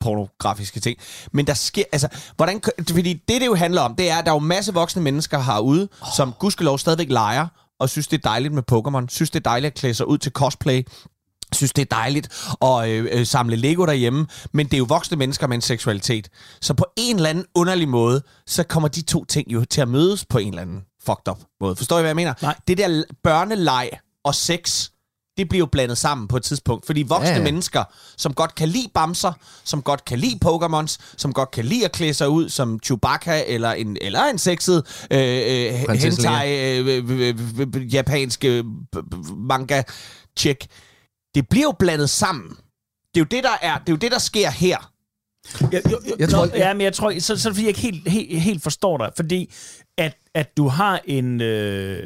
børnepornografiske ting. Men der sker, altså, hvordan, fordi det, det jo handler om, det er, at der er jo masse voksne mennesker herude, oh. som gudskelov stadigvæk leger, og synes, det er dejligt med Pokémon, synes, det er dejligt at klæde sig ud til cosplay, synes, det er dejligt at øh, øh, samle Lego derhjemme, men det er jo voksne mennesker med en seksualitet. Så på en eller anden underlig måde, så kommer de to ting jo til at mødes på en eller anden fucked up måde. Forstår I, hvad jeg mener? Nej. Det der børneleg og sex, det bliver jo blandet sammen på et tidspunkt. Fordi voksne Ja, ja, mennesker, som godt kan lide bamser, som godt kan lide Pokémons, som godt kan lide at klæde sig ud som Chewbacca eller en, eller en sexet øh, øh, hentai øh, øh, japansk øh, manga chick. Det bliver jo blandet sammen. Det er jo det, der, er, det er jo det, der sker her. Jeg, jeg, jeg, Jeg tror- tror, ja, men jeg tror, så, så fordi, jeg ikke helt, helt, helt forstår dig. Fordi at, at du har en, øh,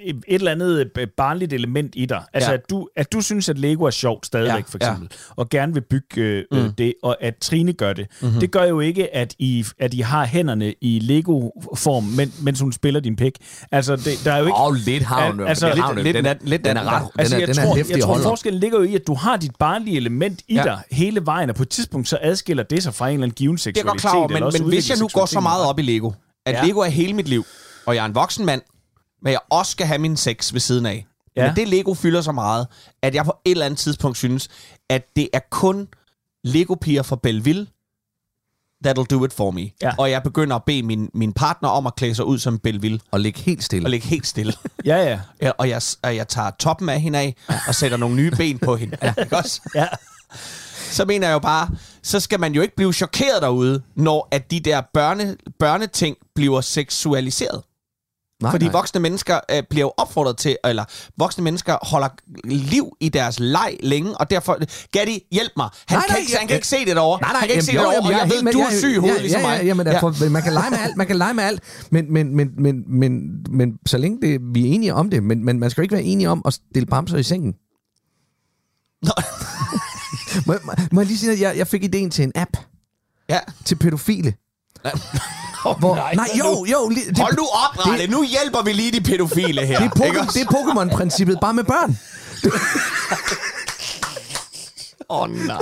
et eller andet øh, barnligt element i dig. Altså, Ja. at, du, at du synes, at Lego er sjovt stadigvæk, Ja, for eksempel. Ja. Og gerne vil bygge øh, mm. det, og at Trine gør det. Mhm. Mm-hmm. Det gør jo ikke, at I, at I har hænderne i Lego-form, men, mens hun spiller din pik. Altså, det, der er jo ikke... Åh, oh, lidt har hun. Al- Altså, lidt, hun. lidt Den, er, lidt den er ret. Den Altså, er, jeg, den er tror, jeg tror, forskellen ligger jo i, at du har dit barnlige element i Ja. dig hele vejen, og på et tidspunkt så adskiller det sig fra en eller anden given Det er seksualitet. godt klar over, men, men hvis jeg nu går så meget op i Lego, at ja. Lego er hele mit liv, og jeg er en voksen mand, men jeg også skal have min sex ved siden af. Ja. Men det Lego fylder så meget, at jeg på et eller andet tidspunkt synes, at det er kun Lego-piger fra Belleville, that'll do it for me. Ja. Og jeg begynder at bede min, min partner om at klæde sig ud som Belleville, Og ligge helt stille. og ligge helt stille. Ja, ja. (laughs) Ja, og, jeg, og jeg tager toppen af hende af, og sætter nogle nye ben på hende. Ja. Ikke også? ja. så mener jeg jo bare, så skal man jo ikke blive chokeret derude, når at de der børne, børneting bliver seksualiseret. Nej, Fordi nej. voksne mennesker øh, bliver jo opfordret til, eller voksne mennesker holder liv i deres leg længe, og derfor... Gatti, hjælp mig. Han, Nej, kan, nej, ikke, jeg- han kan ikke se det derovre. Nej, nej, han kan ikke se det jamen, derovre, jeg, helt ved, med- du er jeg- syg i hovedet, ja, ligesom ja, mig. ja, jamen, derfor, man kan lege med alt, man kan lege med alt, men, men, men, men, men, men, så længe det, vi er enige om det, men, men man skal jo ikke være enige om at stille bamser i sengen. Må, må, må jeg lige sige, at jeg, jeg fik ideen til en app Ja. til pædofile. (laughs) Hvor, nej, nej, jo, jo. li- Det, Hold nu op, Ralle. Nu hjælper vi lige de pædofile her. det, er det er Pokémon-princippet, bare med børn. (laughs) Åh, oh, nej.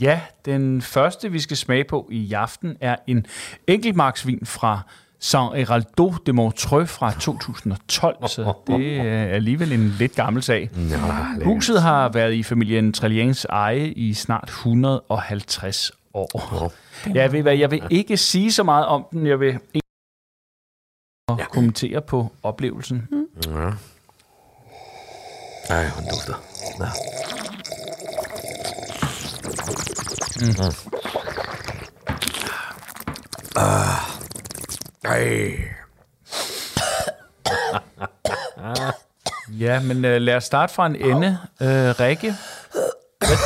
Ja, den første, vi skal smage på i aften, er en enkeltmarksvin fra San Heraldo de Montreux fra 2012, (laughs) så det er alligevel en lidt gammel sag. Huset har været i familien Trillians eje i snart 150 år. Jeg ved hvad, jeg vil ikke sige så meget om den, jeg vil ikke kommentere på oplevelsen. Ej, hun dufter. Ja. Ja, men øh, lad os starte fra en ende. Øh, Rikke, hvad,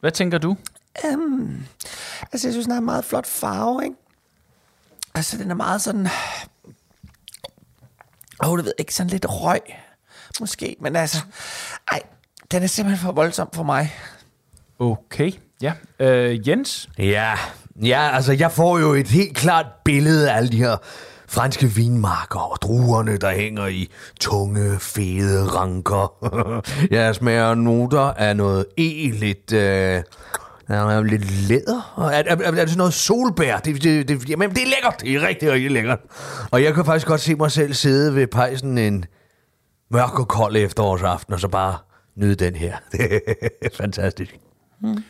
hvad tænker du? Altså, jeg synes, den har en meget flot farve, ikke? Altså, den er meget sådan... Åh, oh, du ved ikke, sådan lidt røg, måske. Men altså, ej, den er simpelthen for voldsom for mig. Okay, ja. Øh, Jens? Ja, ja, altså jeg får jo et helt klart billede af alle de her franske vinmarker og druerne, der hænger i tunge, fede ranker. (laughs) jeg smager noter af noget e, lidt, øh, ja, lidt læder. Og Er, er, er, er det sådan noget solbær? Det, det, det, jamen, det er lækkert. Det er rigtig, rigtig lækkert. Og jeg kan faktisk godt se mig selv sidde ved pejsen en mørk og kold efterårsaften, og så bare nyde den her. (laughs) Det er fantastisk. Mm.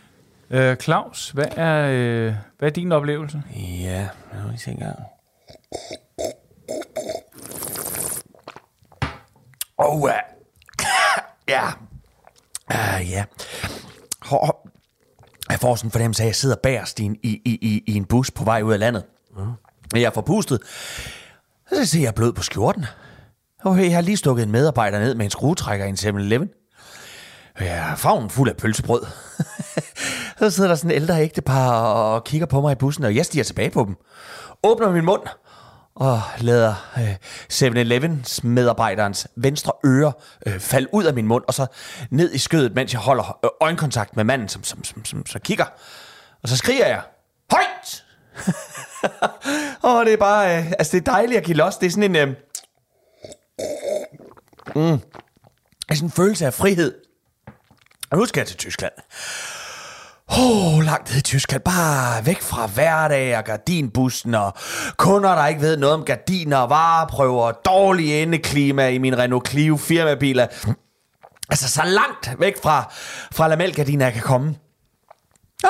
Øh, Claus, hvad er, øh, hvad er din oplevelse? Ja, jeg lige se engang. Åh, oh, uh, ja. (coughs) Uh, ja. Hår, hår. Jeg får sådan en fornemmelse af, at jeg sidder bagerst i en, i, i, i, en bus på vej ud af landet. Mm. Jeg er forpustet. Så ser jeg blød på skjorten. Og jeg har lige stukket en medarbejder ned med en skruetrækker i en 7-Eleven. Jeg er fuld af pølsebrød. (laughs) så sidder der sådan en ældre ægtepar og kigger på mig i bussen, og jeg stiger tilbage på dem. Åbner min mund og lader øh, 7-Elevens medarbejderens venstre øre øh, falde ud af min mund, og så ned i skødet, mens jeg holder øh, øjenkontakt med manden, som, som, som, som, som kigger. Og så skriger jeg, højt! (laughs) og det er bare, øh, altså det er dejligt at give los. Det er sådan en, øh, mm, sådan en følelse af frihed. Og nu skal jeg til Tyskland. Åh, oh, langt ned i Tyskland. Bare væk fra hverdag og gardinbussen og kunder, der ikke ved noget om gardiner, vareprøver, dårlig indeklima i min Renault Clio firmabiler. Altså, så langt væk fra, fra lamellgardiner, jeg kan komme. Ja.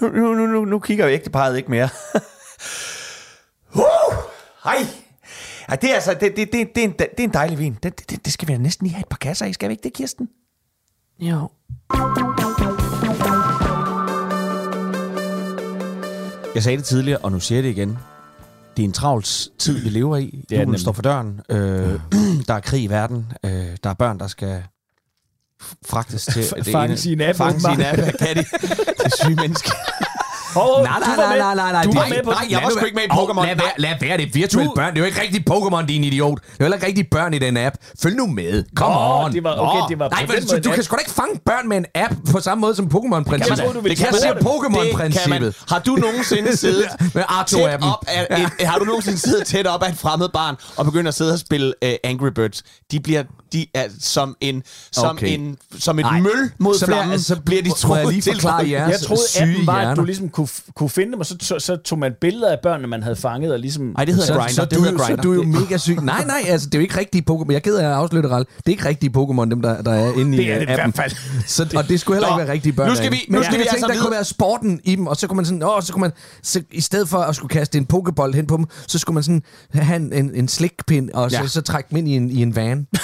Nu, nu, nu, nu kigger jo ægteparret ikke mere. (laughs) uh, hej. Ja, det er altså, det, det, det, det, er en, det er en dejlig vin. Det, det, det skal vi næsten lige have et par kasser i. Skal vi ikke det, Kirsten? Jo. Jeg sagde det tidligere, og nu siger jeg det igen. Det er en travl tid, vi lever i. Det er Julen står for døren. Øh, (clears throat) der er krig i verden. Øh, der er børn, der skal fragtes til F- fange ene. sin app, Fange sin åbenbart. app, kan de. Det syge menneske. (laughs) Oh, Nej, nej, nej, nej, nej, nej. Du det- var med på Nej, jeg var sgu ikke med i Pokémon. Lad være, lad være, det virtuelle Du- børn. Det er jo ikke rigtig Pokémon, din idiot. Det er jo heller ikke rigtig børn i den app. Følg nu med. Come Nå, on. det var- okay, det var Nej, men, du app. kan sgu da ikke fange børn med en app på samme måde som Pokémon-princippet. Du ville Det kan jeg det. Pokémon-princippet. Har du nogensinde (laughs) siddet Med tæt op af et, har du nogensinde siddet tæt op af et fremmed barn og begyndt at sidde og spille uh, Angry Birds? De bliver de er som en som Okay. en som et Nej. møl mod Så bliver- flammen, så så bliver de trukket lige til. forklare jer? Jeg troede, appen var, at du ligesom kunne, kunne finde dem, og så, så, så tog man billeder af børnene, man havde fanget, og ligesom... Nej, det hedder så, Grindr. så, det du, hedder så du er jo mega syg. (laughs) Nej, nej, altså, det er jo ikke rigtige Pokémon. Jeg er af at afsløre det, Ral. Det er ikke rigtige Pokémon, dem der, der er inde i Det er det i øh, appen. hvert fald. Så, og det skulle heller Nå, ikke være rigtige børn. nu skal vi- nu skal vi altså der kunne være sporten i dem, og så kunne man sådan, åh, så kunne man, så, i stedet for at skulle kaste en pokebold hen på dem, så skulle man sådan have en, en, en slikpind, og så, så trække dem ind i en, i en van. (laughs)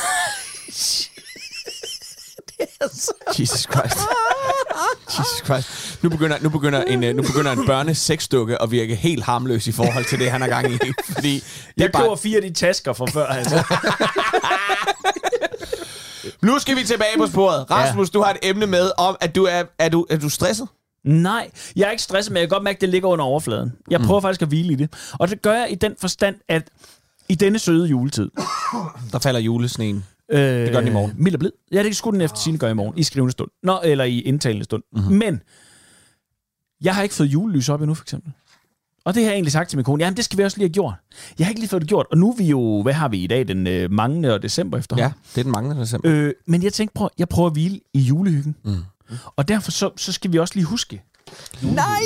(laughs) Jesus Christ. (laughs) Jesus Christ. Nu begynder, nu begynder en, øh, nu begynder en børnesexdukke at virke helt harmløs i forhold til det, han har gang i. Fordi det Jeg er bare, køber fire af de tasker fra før, altså. (laughs) nu skal vi tilbage på sporet. Rasmus, du har et emne med om, at du er, er, du, er du stresset? Nej, jeg er ikke stresset, men jeg kan godt mærke, at det ligger under overfladen. Jeg prøver mm. faktisk at hvile i det. Og det gør jeg i den forstand, at i denne søde juletid... Der falder julesneen. Øh, Det gør den i morgen. Mild og blid. Ja, det skulle den efter sin gøre i morgen. I skrivende stund. Nå, eller i indtalende stund. Mhm. Mm-hmm. Men, jeg har ikke fået julelys op endnu, for eksempel. Og det har jeg egentlig sagt til min kone. Jamen, det skal vi også lige have gjort. Jeg har ikke lige fået det gjort. Og nu er vi jo... Hvad har vi i dag? Den øh, mange af december efter. Ja, det er den manglende december. Øh, men jeg tænkte, prøv, jeg prøver at hvile i julehyggen. Mm. Og derfor så, så skal vi også lige huske. Nej!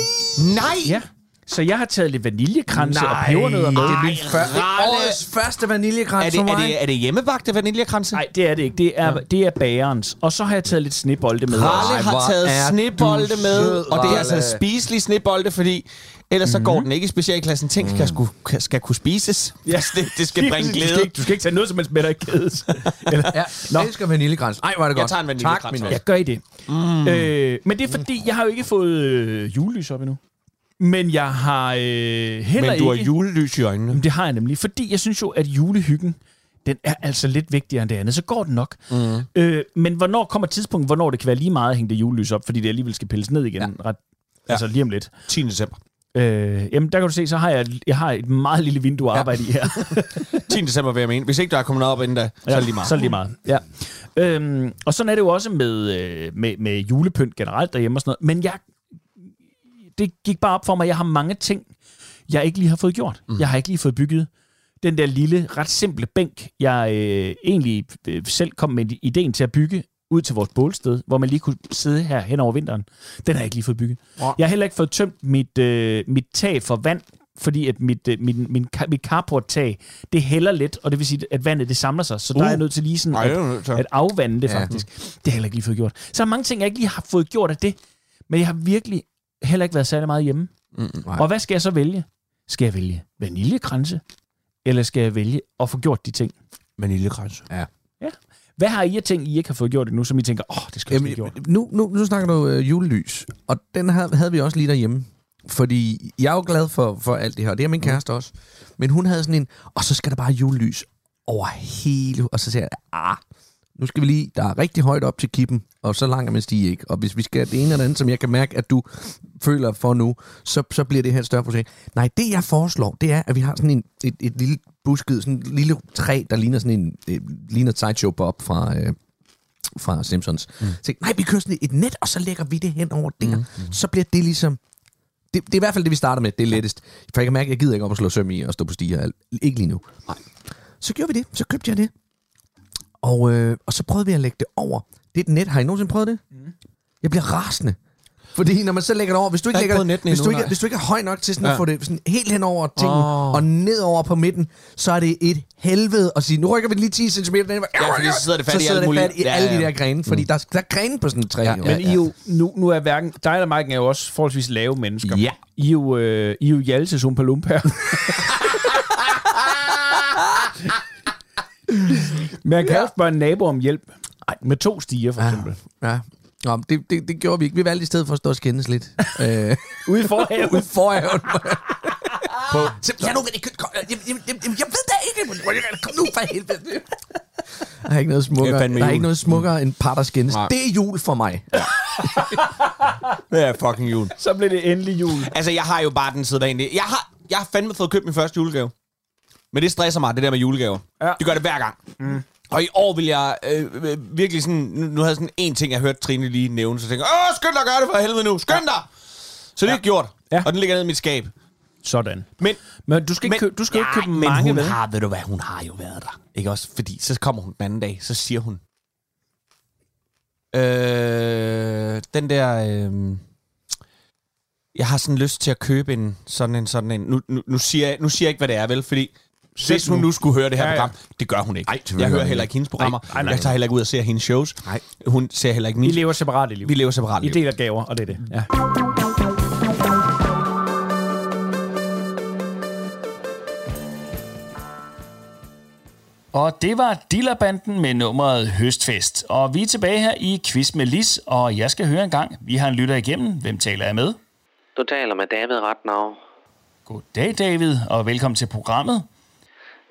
Nej! Ja. Så jeg har taget lidt vaniljekranse og pebernødder med. det er min før, årets første vaniljekrans Er det, for mig. er, det, er det hjemmebagte vaniljekranse? Nej, det er det ikke. Det er, ja. det er bagerens. Og så har jeg taget lidt snebolde med. Ralle har taget snebolde med, sød, og det er altså spiselige snebolde, fordi ellers så går den ikke i specialklassen. Ting skal, sku, skal kunne spises. Ja. Det, det skal bringe (laughs) Du skal, glæde. ikke, du skal ikke tage noget som helst med dig i kædes. (laughs) Eller, Ja, Nå. jeg elsker vaniljekrans. Ej, hvor er det Jeg godt. tager en vaniljekrans Tak. Ja, gør I det. Mm. Øh, men det er fordi, jeg har jo ikke fået øh, julelys op endnu. Men jeg har øh, heller Men du har ikke... julelys i øjnene. Jamen, det har jeg nemlig. Fordi jeg synes jo, at julehyggen, den er altså lidt vigtigere end det andet. Så går den nok. Mm. Øh, men hvornår kommer tidspunktet, hvornår det kan være lige meget at hænge det julelys op, fordi det alligevel skal pilles ned igen ja. ret, altså lige om lidt. 10. december. Øh, jamen, der kan du se, så har jeg, jeg har et meget lille vindue at arbejde i her. (laughs) 10. december vil jeg mene. Hvis ikke der er kommet op inden da, så er det lige meget. Så er det lige meget, ja. Øhm, og sådan er det jo også med, øh, med, med julepynt generelt derhjemme og sådan noget. Men jeg, det gik bare op for mig, jeg har mange ting, jeg ikke lige har fået gjort. Mm. Jeg har ikke lige fået bygget den der lille, ret simple bænk, jeg øh, egentlig øh, selv kom med ideen til at bygge ud til vores bålsted, hvor man lige kunne sidde her hen over vinteren. Den har jeg ikke lige fået bygget. Jeg har heller ikke fået tømt mit, øh, mit tag for vand, fordi at mit, øh, min, min, mit carport-tag, det hælder lidt, og det vil sige, at vandet det samler sig. Så uh. der er jeg nødt til lige sådan Ej, at, at afvande det Ja. faktisk. Det har jeg heller ikke lige fået gjort. Så er mange ting, jeg ikke lige har fået gjort af det, men jeg har virkelig heller ikke været særlig meget hjemme. nej. Og hvad skal jeg så vælge? Skal jeg vælge vaniljekranse, eller skal jeg vælge at få gjort de ting? Vaniljekrans. Ja. Hvad har I af ting, I ikke har fået gjort endnu, som I tænker, åh, oh, det skal jeg Jamen, have gjort? nu, nu, nu snakker du øh, julelys, og den havde, havde vi også lige derhjemme. Fordi jeg er jo glad for, for alt det her, og det er min kæreste også. Men hun havde sådan en, og så skal der bare julelys over hele... Og så siger jeg, ah, nu skal vi lige... Der er rigtig højt op til kippen, og så langt er min stige ikke. Og hvis vi skal det ene eller andet, som jeg kan mærke, at du føler for nu, så, så bliver det her et større projekt. Nej, det jeg foreslår, det er, at vi har sådan en, et, et lille busket, sådan et lille træ, der ligner sådan en... Øh, ligner sideshow Bob fra... Øh, fra Simpsons. Mm. Så, nej, vi kører sådan et net, og så lægger vi det hen over der. Mm. Så bliver det ligesom... Det, det er i hvert fald det, vi starter med. Det er lettest. For jeg kan mærke, at jeg gider ikke op og slå søm i og stå på stiger. Ikke lige nu. Nej. Så gjorde vi det. Så købte jeg det. Og, øh, og så prøvede vi at lægge det over. Det er et net. Har I nogensinde prøvet det? Mm. Jeg bliver rasende. Fordi når man så lægger det over, hvis du ikke, ikke lægger, hvis, du endnu, ikke, nej. hvis du ikke er høj nok til sådan Ja. at få det sådan helt hen over tingen, Åh. og ned over på midten, så er det et helvede at sige, nu rykker vi lige 10 cm. Den, Ja, fordi så sidder det fast så i alle fat i Ja, alle de der grene, fordi der, der er grene på sådan et træ. Ja, jo. Men I jo, nu, nu er hverken, dig eller Mike er jo også forholdsvis lave mennesker. Ja. I er jo, øh, I er jo Hjaltes Umpa (laughs) (laughs) Man kan også spørge en nabo om hjælp. Ej, med to stiger, for eksempel. Ja. Nå, men det, det, det gjorde vi ikke. Vi valgte i stedet for at stå og skændes lidt. (laughs) øh, Ude i forhaven. (laughs) ude forhaven. Så, ja, nu vil det kom, jeg, jeg, jeg, jeg, jeg ved da ikke. Kom nu for helvede. Der er ikke noget er smukkere, der er jul. ikke noget smukkere end par, der skændes. Nej. Det er jul for mig. Det er fucking jul. Så blev det endelig jul. Altså, jeg har jo bare den sædvanlige. Jeg har, jeg har fandme fået købt min første julegave. Men det stresser mig, det der med julegaver. Ja. Det gør det hver gang. Mm. Og i år vil jeg øh, øh, virkelig sådan... Nu, nu havde jeg sådan en ting, jeg hørte Trine lige nævne, så jeg tænkte, åh, skynd dig at gøre det for helvede nu, skynd dig! Så det er gjort, Ja. og den ligger nede i mit skab. Sådan. Men, Men du skal ikke, købe, du skal jo ikke købe men mange, hun vel? har, ved du hvad, hun har jo været der. Ikke også? Fordi så kommer hun den anden dag, så siger hun, øh, den der, øh, jeg har sådan lyst til at købe en sådan en, sådan en, nu, nu, nu, siger, jeg, nu siger jeg ikke, hvad det er, vel? Fordi hvis hun nu skulle høre det her Ja, ja. program, det gør hun ikke. Ej, jeg hører heller ikke. hendes programmer. Ej, nej, jeg tager heller ikke ud og ser hendes shows. Nej. Hun ser heller ikke Vi mine. lever separate liv. Vi lever separat I liv. deler gaver, og det er det. Ja. Og det var Dillerbanden med nummeret Høstfest. Og vi er tilbage her i Quiz med Lis, og jeg skal høre en gang. Vi har en lytter igennem. Hvem taler jeg med? Du taler med David Ratnau. Goddag, David, og velkommen til programmet.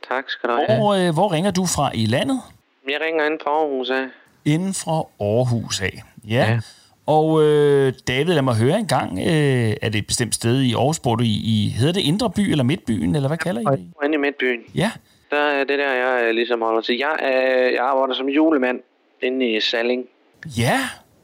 Tak skal du have. Og øh, hvor ringer du fra i landet? Jeg ringer ind fra Aarhus af. Inden fra Aarhus af. Ja. ja. Og øh, David, lad mig høre en gang. Øh, er det et bestemt sted i Aarhus, bor du i, i hedder det Indre By eller Midtbyen, eller hvad kalder I det? Inde i Midtbyen. Ja. Der er det der, jeg øh, ligesom holder til. Jeg, øh, jeg arbejder som julemand inde i Salling. Ja,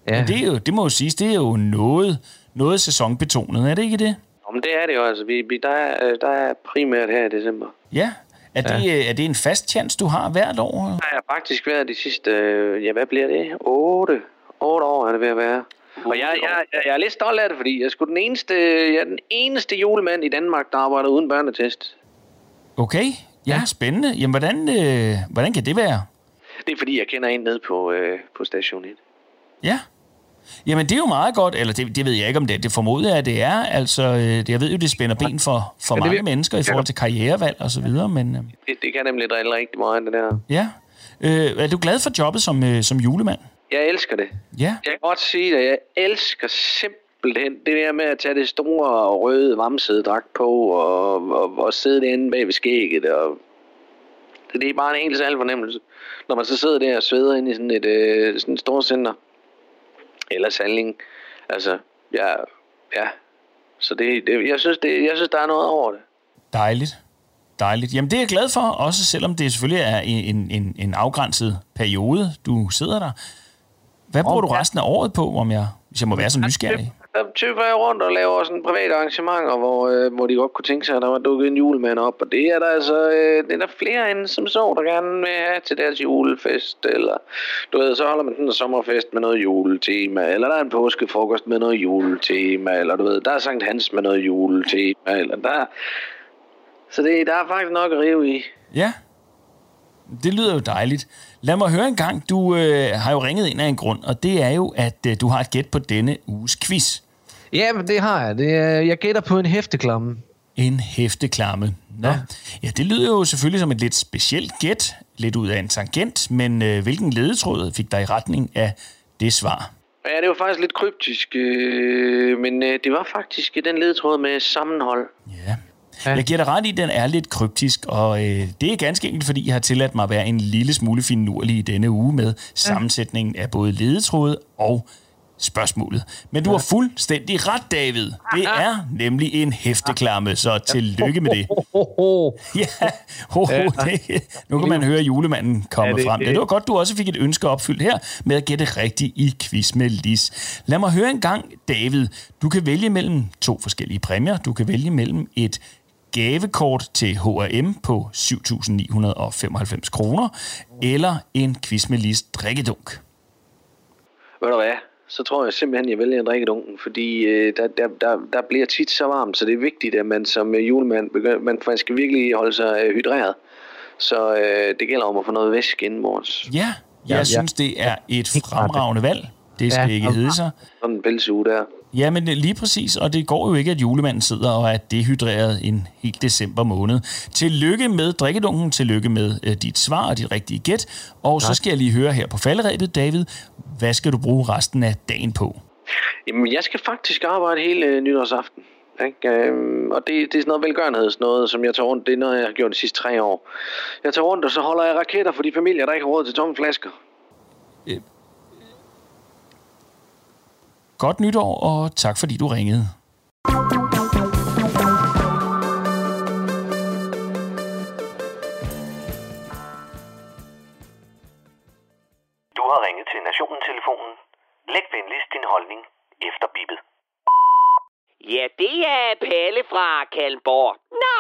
ja. Men det, er jo, det må jo siges, det er jo noget, noget sæsonbetonet, er det ikke det? Nå, men det er det jo altså. Vi, vi, der, er, øh, der er primært her i december. Ja. Er, ja. Det, øh, er det en fast chance, du har hvert år? Der har jeg faktisk været de sidste, øh, ja hvad bliver det? 8, 8 år er det ved at være. Og jeg, jeg, jeg, jeg er lidt stolt af det, fordi jeg er sgu den eneste, jeg er den eneste julemand i Danmark, der arbejder uden børnetest. Okay, ja, spændende. Jamen, hvordan, øh, hvordan kan det være? Det er fordi, jeg kender en nede på, øh, på station 1. Ja. Jamen, det er jo meget godt, eller det, det ved jeg ikke, om det, det formoder jeg, at det er. Altså, øh, det, jeg ved jo, det spænder ben for, for det mange vil- mennesker i forhold til karrierevalg og så videre, men øh, Det, det kan nemlig drille rigtig meget, det der. ja. Øh, er du glad for jobbet som, øh, som julemand? Jeg elsker det. Ja. Jeg kan godt sige det. Jeg elsker simpelthen det der med at tage det store røde vamsede dragt på og, og, og sidde derinde bag ved skægget. Og det, det er bare en helt særlig fornemmelse. Når man så sidder der og sveder ind i sådan et, øh, sådan et stort center. Eller salling. Altså, ja, ja. Så det, det, jeg, synes, det, jeg synes, der er noget over det. Dejligt. Dejligt. Jamen, det er jeg glad for, også selvom det selvfølgelig er en, en, en afgrænset periode, du sidder der. Hvad bruger du resten af året på, om jeg, hvis jeg må være så nysgerrig? Der tøffer jeg rundt og laver sådan private arrangementer, hvor, øh, hvor de godt kunne tænke sig, at der var dukket en julemand op. Og det er der altså øh, det er der flere end som så, der gerne vil have til deres julefest. Eller du ved, så holder man sådan en sommerfest med noget juletema. Eller der er en påskefrokost med noget juletema. Eller du ved, der er Sankt Hans med noget juletema. Eller der... Så det, der er faktisk nok at rive i. Ja, det lyder jo dejligt. Lad mig høre en gang. Du øh, har jo ringet ind af en grund, og det er jo, at øh, du har et gæt på denne uges quiz. Ja, men det har jeg. Det jeg gætter på en hæfteklamme. En hæfteklamme. Nå. Ja. ja, det lyder jo selvfølgelig som et lidt specielt gæt, lidt ud af en tangent, men øh, hvilken ledetråd fik dig i retning af det svar? Ja, det var faktisk lidt kryptisk, øh, men øh, det var faktisk den ledtråd med sammenhold. Ja. Jeg giver dig ret i, at den er lidt kryptisk, og øh, det er ganske enkelt, fordi jeg har tilladt mig at være en lille smule finurlig i denne uge med sammensætningen af både ledetråde og spørgsmålet. Men du har fuldstændig ret, David. Det er nemlig en hæfteklamme, så tillykke med det. (laughs) Ja, ho, ho, det, nu kan man høre julemanden komme Ja, det- frem. Ja, det var godt, du også fik et ønske opfyldt her med at gætte rigtigt i quiz med Lis. Lad mig høre en gang, David. Du kan vælge mellem to forskellige præmier. Du kan vælge mellem et gavekort til H&M på 7.995 kroner, eller en quiz med Lis drikkedunk. Ved du hvad? Så tror jeg simpelthen, jeg vælger drikkedunken, fordi øh, der, der, der, der bliver tit så varmt, så det er vigtigt, at man som øh, julemand begynder, man, man skal virkelig holde sig øh, hydreret. Så øh, det gælder om at få noget væske indenbords. Ja, jeg ja, synes, det er et fremragende valg. Det skal Ja. ja. ikke hedde sig. Sådan en pelseuge der. Ja, men lige præcis, og det går jo ikke, at julemanden sidder og er dehydreret en helt december måned. Tillykke med drikkedunken, tillykke med øh, dit svar og dit rigtige gæt. Og så skal jeg lige høre her på falderæbet, David, hvad skal du bruge resten af dagen på? Jamen, jeg skal faktisk arbejde hele øh, nytårsaften. Ikke? Øhm, og det, det er sådan noget velgørenheds noget, som jeg tager rundt. Det er noget, jeg har gjort de sidste tre år. Jeg tager rundt, og så holder jeg raketter for de familier, der ikke har råd til tomme flasker. Godt nytår, og tak fordi du ringede. Du har ringet til Nationen-telefonen. Læg venligst din holdning efter bippet. Ja, det er Palle fra Kalmborg. Nå,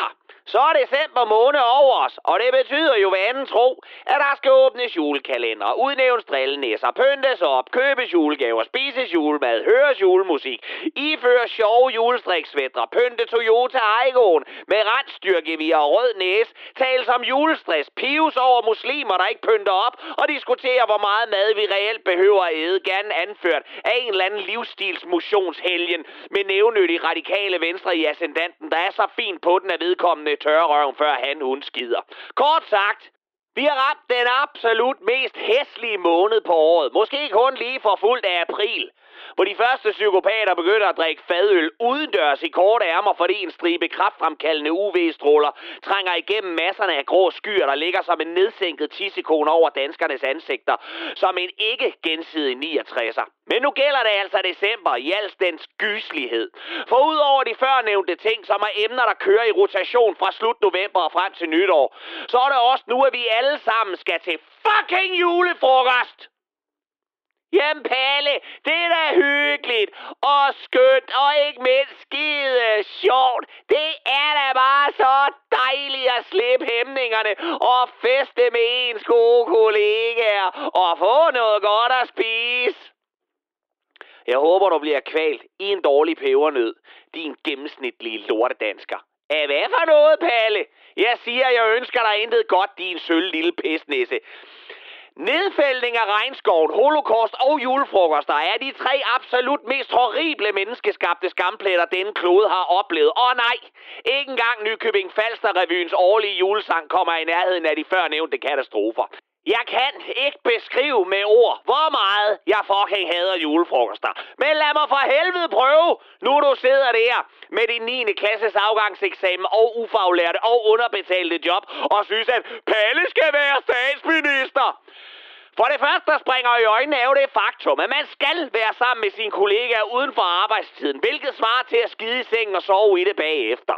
så er december måned over os, og det betyder jo ved anden tro, at der skal åbnes julekalender, udnævnes drillenæsser, pyntes op, købes julegaver, spises julemad, høres julemusik, iføres sjove julestriksvætter, pynte Toyota Aygoen med rensstyrkevir og rød næse, tales om julestress, pives over muslimer, der ikke pynter op, og diskutere, hvor meget mad vi reelt behøver at æde, gerne anført af en eller anden livsstilsmotionshelgen. Med nævnyttig radikale venstre i ascendanten, der er så fint på den, at vedkommende tørre røven, før han hun skider. Kort sagt, vi har ramt den absolut mest hæslige måned på året. Måske kun lige for fuldt af april. Hvor de første psykopater begynder at drikke fadøl udendørs i korte ærmer, fordi en stribe kraftfremkaldende UV-stråler trænger igennem masserne af grå skyer, der ligger som en nedsænket tissekone over danskernes ansigter, som en ikke gensidig 69'er. Men nu gælder det altså december i al dens gyslighed. For udover de førnævnte ting, som er emner, der kører i rotation fra slut november og frem til nytår, så er det også nu, at vi alle sammen skal til fucking julefrokost! Jamen Palle, det er da hyggeligt og skønt og ikke mindst skide sjovt. Det er da bare så dejligt at slippe hæmningerne og feste med ens gode kollegaer og få noget godt at spise. Jeg håber, du bliver kvalt i en dårlig pebernød, din gennemsnitlige lortedansker. Af hvad for noget, Palle? Jeg siger, jeg ønsker dig intet godt, din sølv lille pisnisse. Nedfældning af regnskoven, holocaust og julefrokoster er de tre absolut mest horrible menneskeskabte skampletter, denne klode har oplevet. Og nej, ikke engang Nykøbing Falster-revyens årlige julesang kommer i nærheden af de førnævnte katastrofer. Jeg kan ikke beskrive med ord, hvor meget jeg fucking hader julefrokoster. Men lad mig for helvede prøve, nu du sidder der med din 9. klasses afgangseksamen og ufaglærte og underbetalte job, og synes, at Palle skal være statsminister. For det første, der springer i øjnene, er jo det faktum, at man skal være sammen med sine kollegaer uden for arbejdstiden, hvilket svarer til at skide i sengen og sove i det bagefter.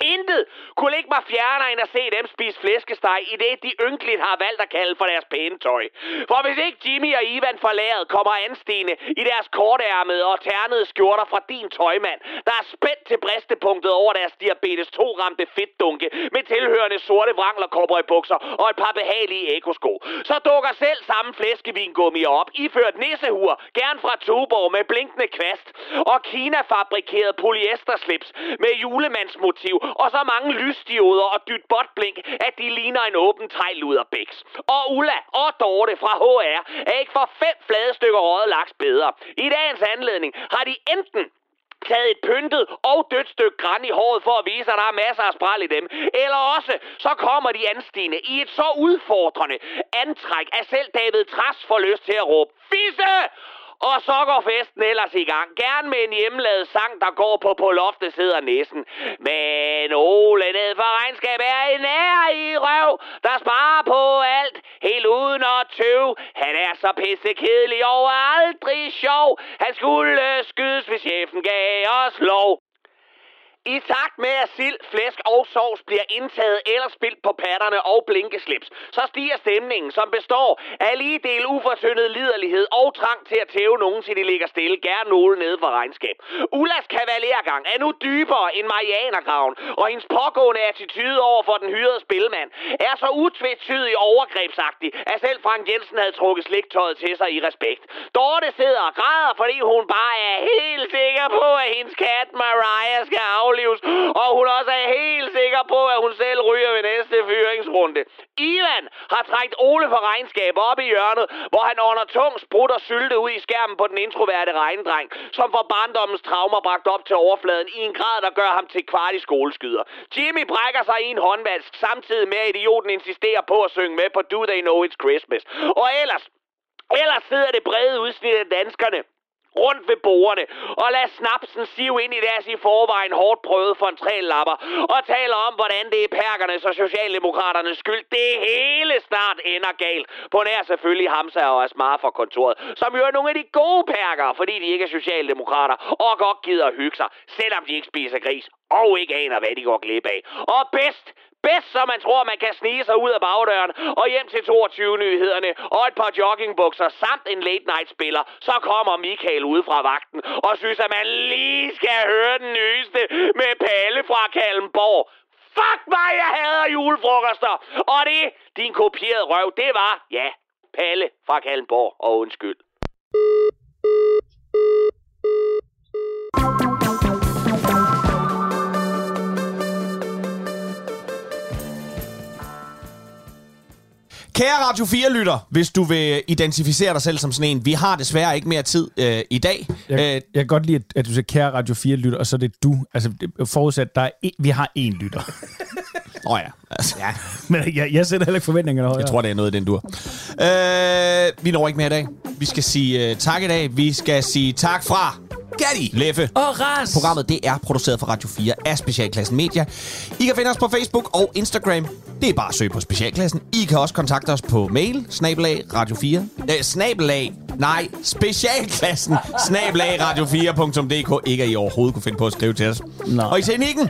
Intet kunne ligge mig fjernere end at se dem spise flæskesteg i det, de ynkeligt har valgt at kalde for deres pæne tøj. For hvis ikke Jimmy og Ivan forladet kommer anstigende i deres kortærmede og ternede skjorter fra din tøjmand, der er spændt til bristepunktet over deres diabetes 2-ramte fedtdunke med tilhørende sorte vrangler bukser og et par behagelige ekosko, så dukker selv samme flæskevingummi op, iført nissehur, gerne fra Tuborg med blinkende kvast, og Kina-fabrikeret polyesterslips med julemandsmotiv og så mange lysdioder og dyt botblink, at de ligner en åben tegluderbæks. Og Ulla og Dorte fra HR er ikke for fem flade stykker røget laks bedre. I dagens anledning har de enten taget et pyntet og dødt stykke græn i håret for at vise, at der er masser af spral i dem. Eller også, så kommer de anstigende i et så udfordrende antræk, at selv David Tras får lyst til at råbe, Fisse! Og så går festen ellers i gang. Gerne med en hjemmelavet sang, der går på på loftet sidder næsen. Men Ole ned for regnskab er en ære i røv, der sparer på alt, helt uden at tøve. Han er så pisse kedelig og er aldrig sjov. Han skulle skydes, hvis chefen gav os lov. I takt med, at sild, flæsk og sovs bliver indtaget eller spildt på patterne og blinkeslips, så stiger stemningen, som består af lige del ufortyndet liderlighed og trang til at tæve nogen, til de ligger stille, gerne nogen nede for regnskab. Ullas kavalergang er nu dybere end Marianergraven, og hendes pågående attitude over for den hyrede spilmand er så utvetydig overgrebsagtig, at selv Frank Jensen havde trukket sliktøjet til sig i respekt. Dorte sidder og græder, fordi hun bare er helt sikker på, at hendes kat Mariah skal aflives, og hun også er helt sikker på, at hun selv ryger ved næste fyringsrunde. Ivan har trængt Ole for regnskab op i hjørnet, hvor han under tung sprut og sylte ud i skærmen på den introverte regnedreng, som får barndommens traumer bragt op til overfladen i en grad, der gør ham til kvart i skoleskyder. Jimmy brækker sig i en håndvask, samtidig med at idioten insisterer på at synge med på Do They Know It's Christmas. Og ellers, ellers sidder det brede udsnit af danskerne rundt ved bordene og lad snapsen sive ind i deres i forvejen hårdt prøvede fontrellapper og taler om, hvordan det er perkernes og Socialdemokraternes skyld. Det hele snart ender galt. På nær selvfølgelig Hamza og Asmar fra kontoret, som jo er nogle af de gode perker, fordi de ikke er Socialdemokrater og godt gider at hygge sig, selvom de ikke spiser gris og ikke aner, hvad de går glip af. Og bedst, bedst, så man tror, man kan snige sig ud af bagdøren og hjem til 22-nyhederne og et par joggingbukser samt en late-night-spiller, så kommer Michael ud fra vagten og synes, at man lige skal høre den nyeste med Palle fra Kalmborg. Fuck mig, jeg hader julefrokoster! Og det, din kopierede røv, det var, ja, Palle fra Kalmborg, og undskyld. Kære Radio 4-lytter, hvis du vil identificere dig selv som sådan en, vi har desværre ikke mere tid øh, i dag. Jeg, Øh, jeg kan godt lide, at- at du siger kære Radio 4-lytter, og så er det du. Altså, forudsat, der er en, vi har én lytter. (laughs) Åh oh ja, altså, ja. (laughs) Men jeg, jeg sætter heller ikke forventningerne højere. Jeg tror, det er noget i den dur. Øh, vi når ikke mere i dag. Vi skal sige uh, tak i dag. Vi skal sige tak fra Gatti, Leffe Og Ras! Programmet det er produceret for Radio 4 af Specialklassen Media. I kan finde os på Facebook og Instagram. Det er bare at søge på Specialklassen. I kan også kontakte os på mail, snabelag radio 4. Øh, snabelag, nej, Specialklassen, snabelag radio4.dk. Ikke at I overhovedet kunne finde på at skrive til os. Nej. Og i teknikken,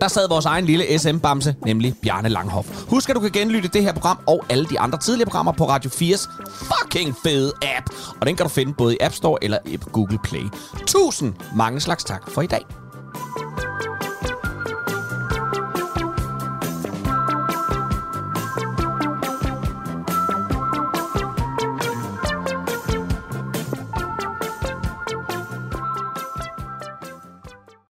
der sad vores egen lille SM-bamse, nemlig Bjarne Langhoff. Husk, at du kan genlytte det her program og alle de andre tidligere programmer på Radio 4's fucking fede app. Og den kan du finde både i App Store eller i Google Play. Tusind mange slags tak for i dag.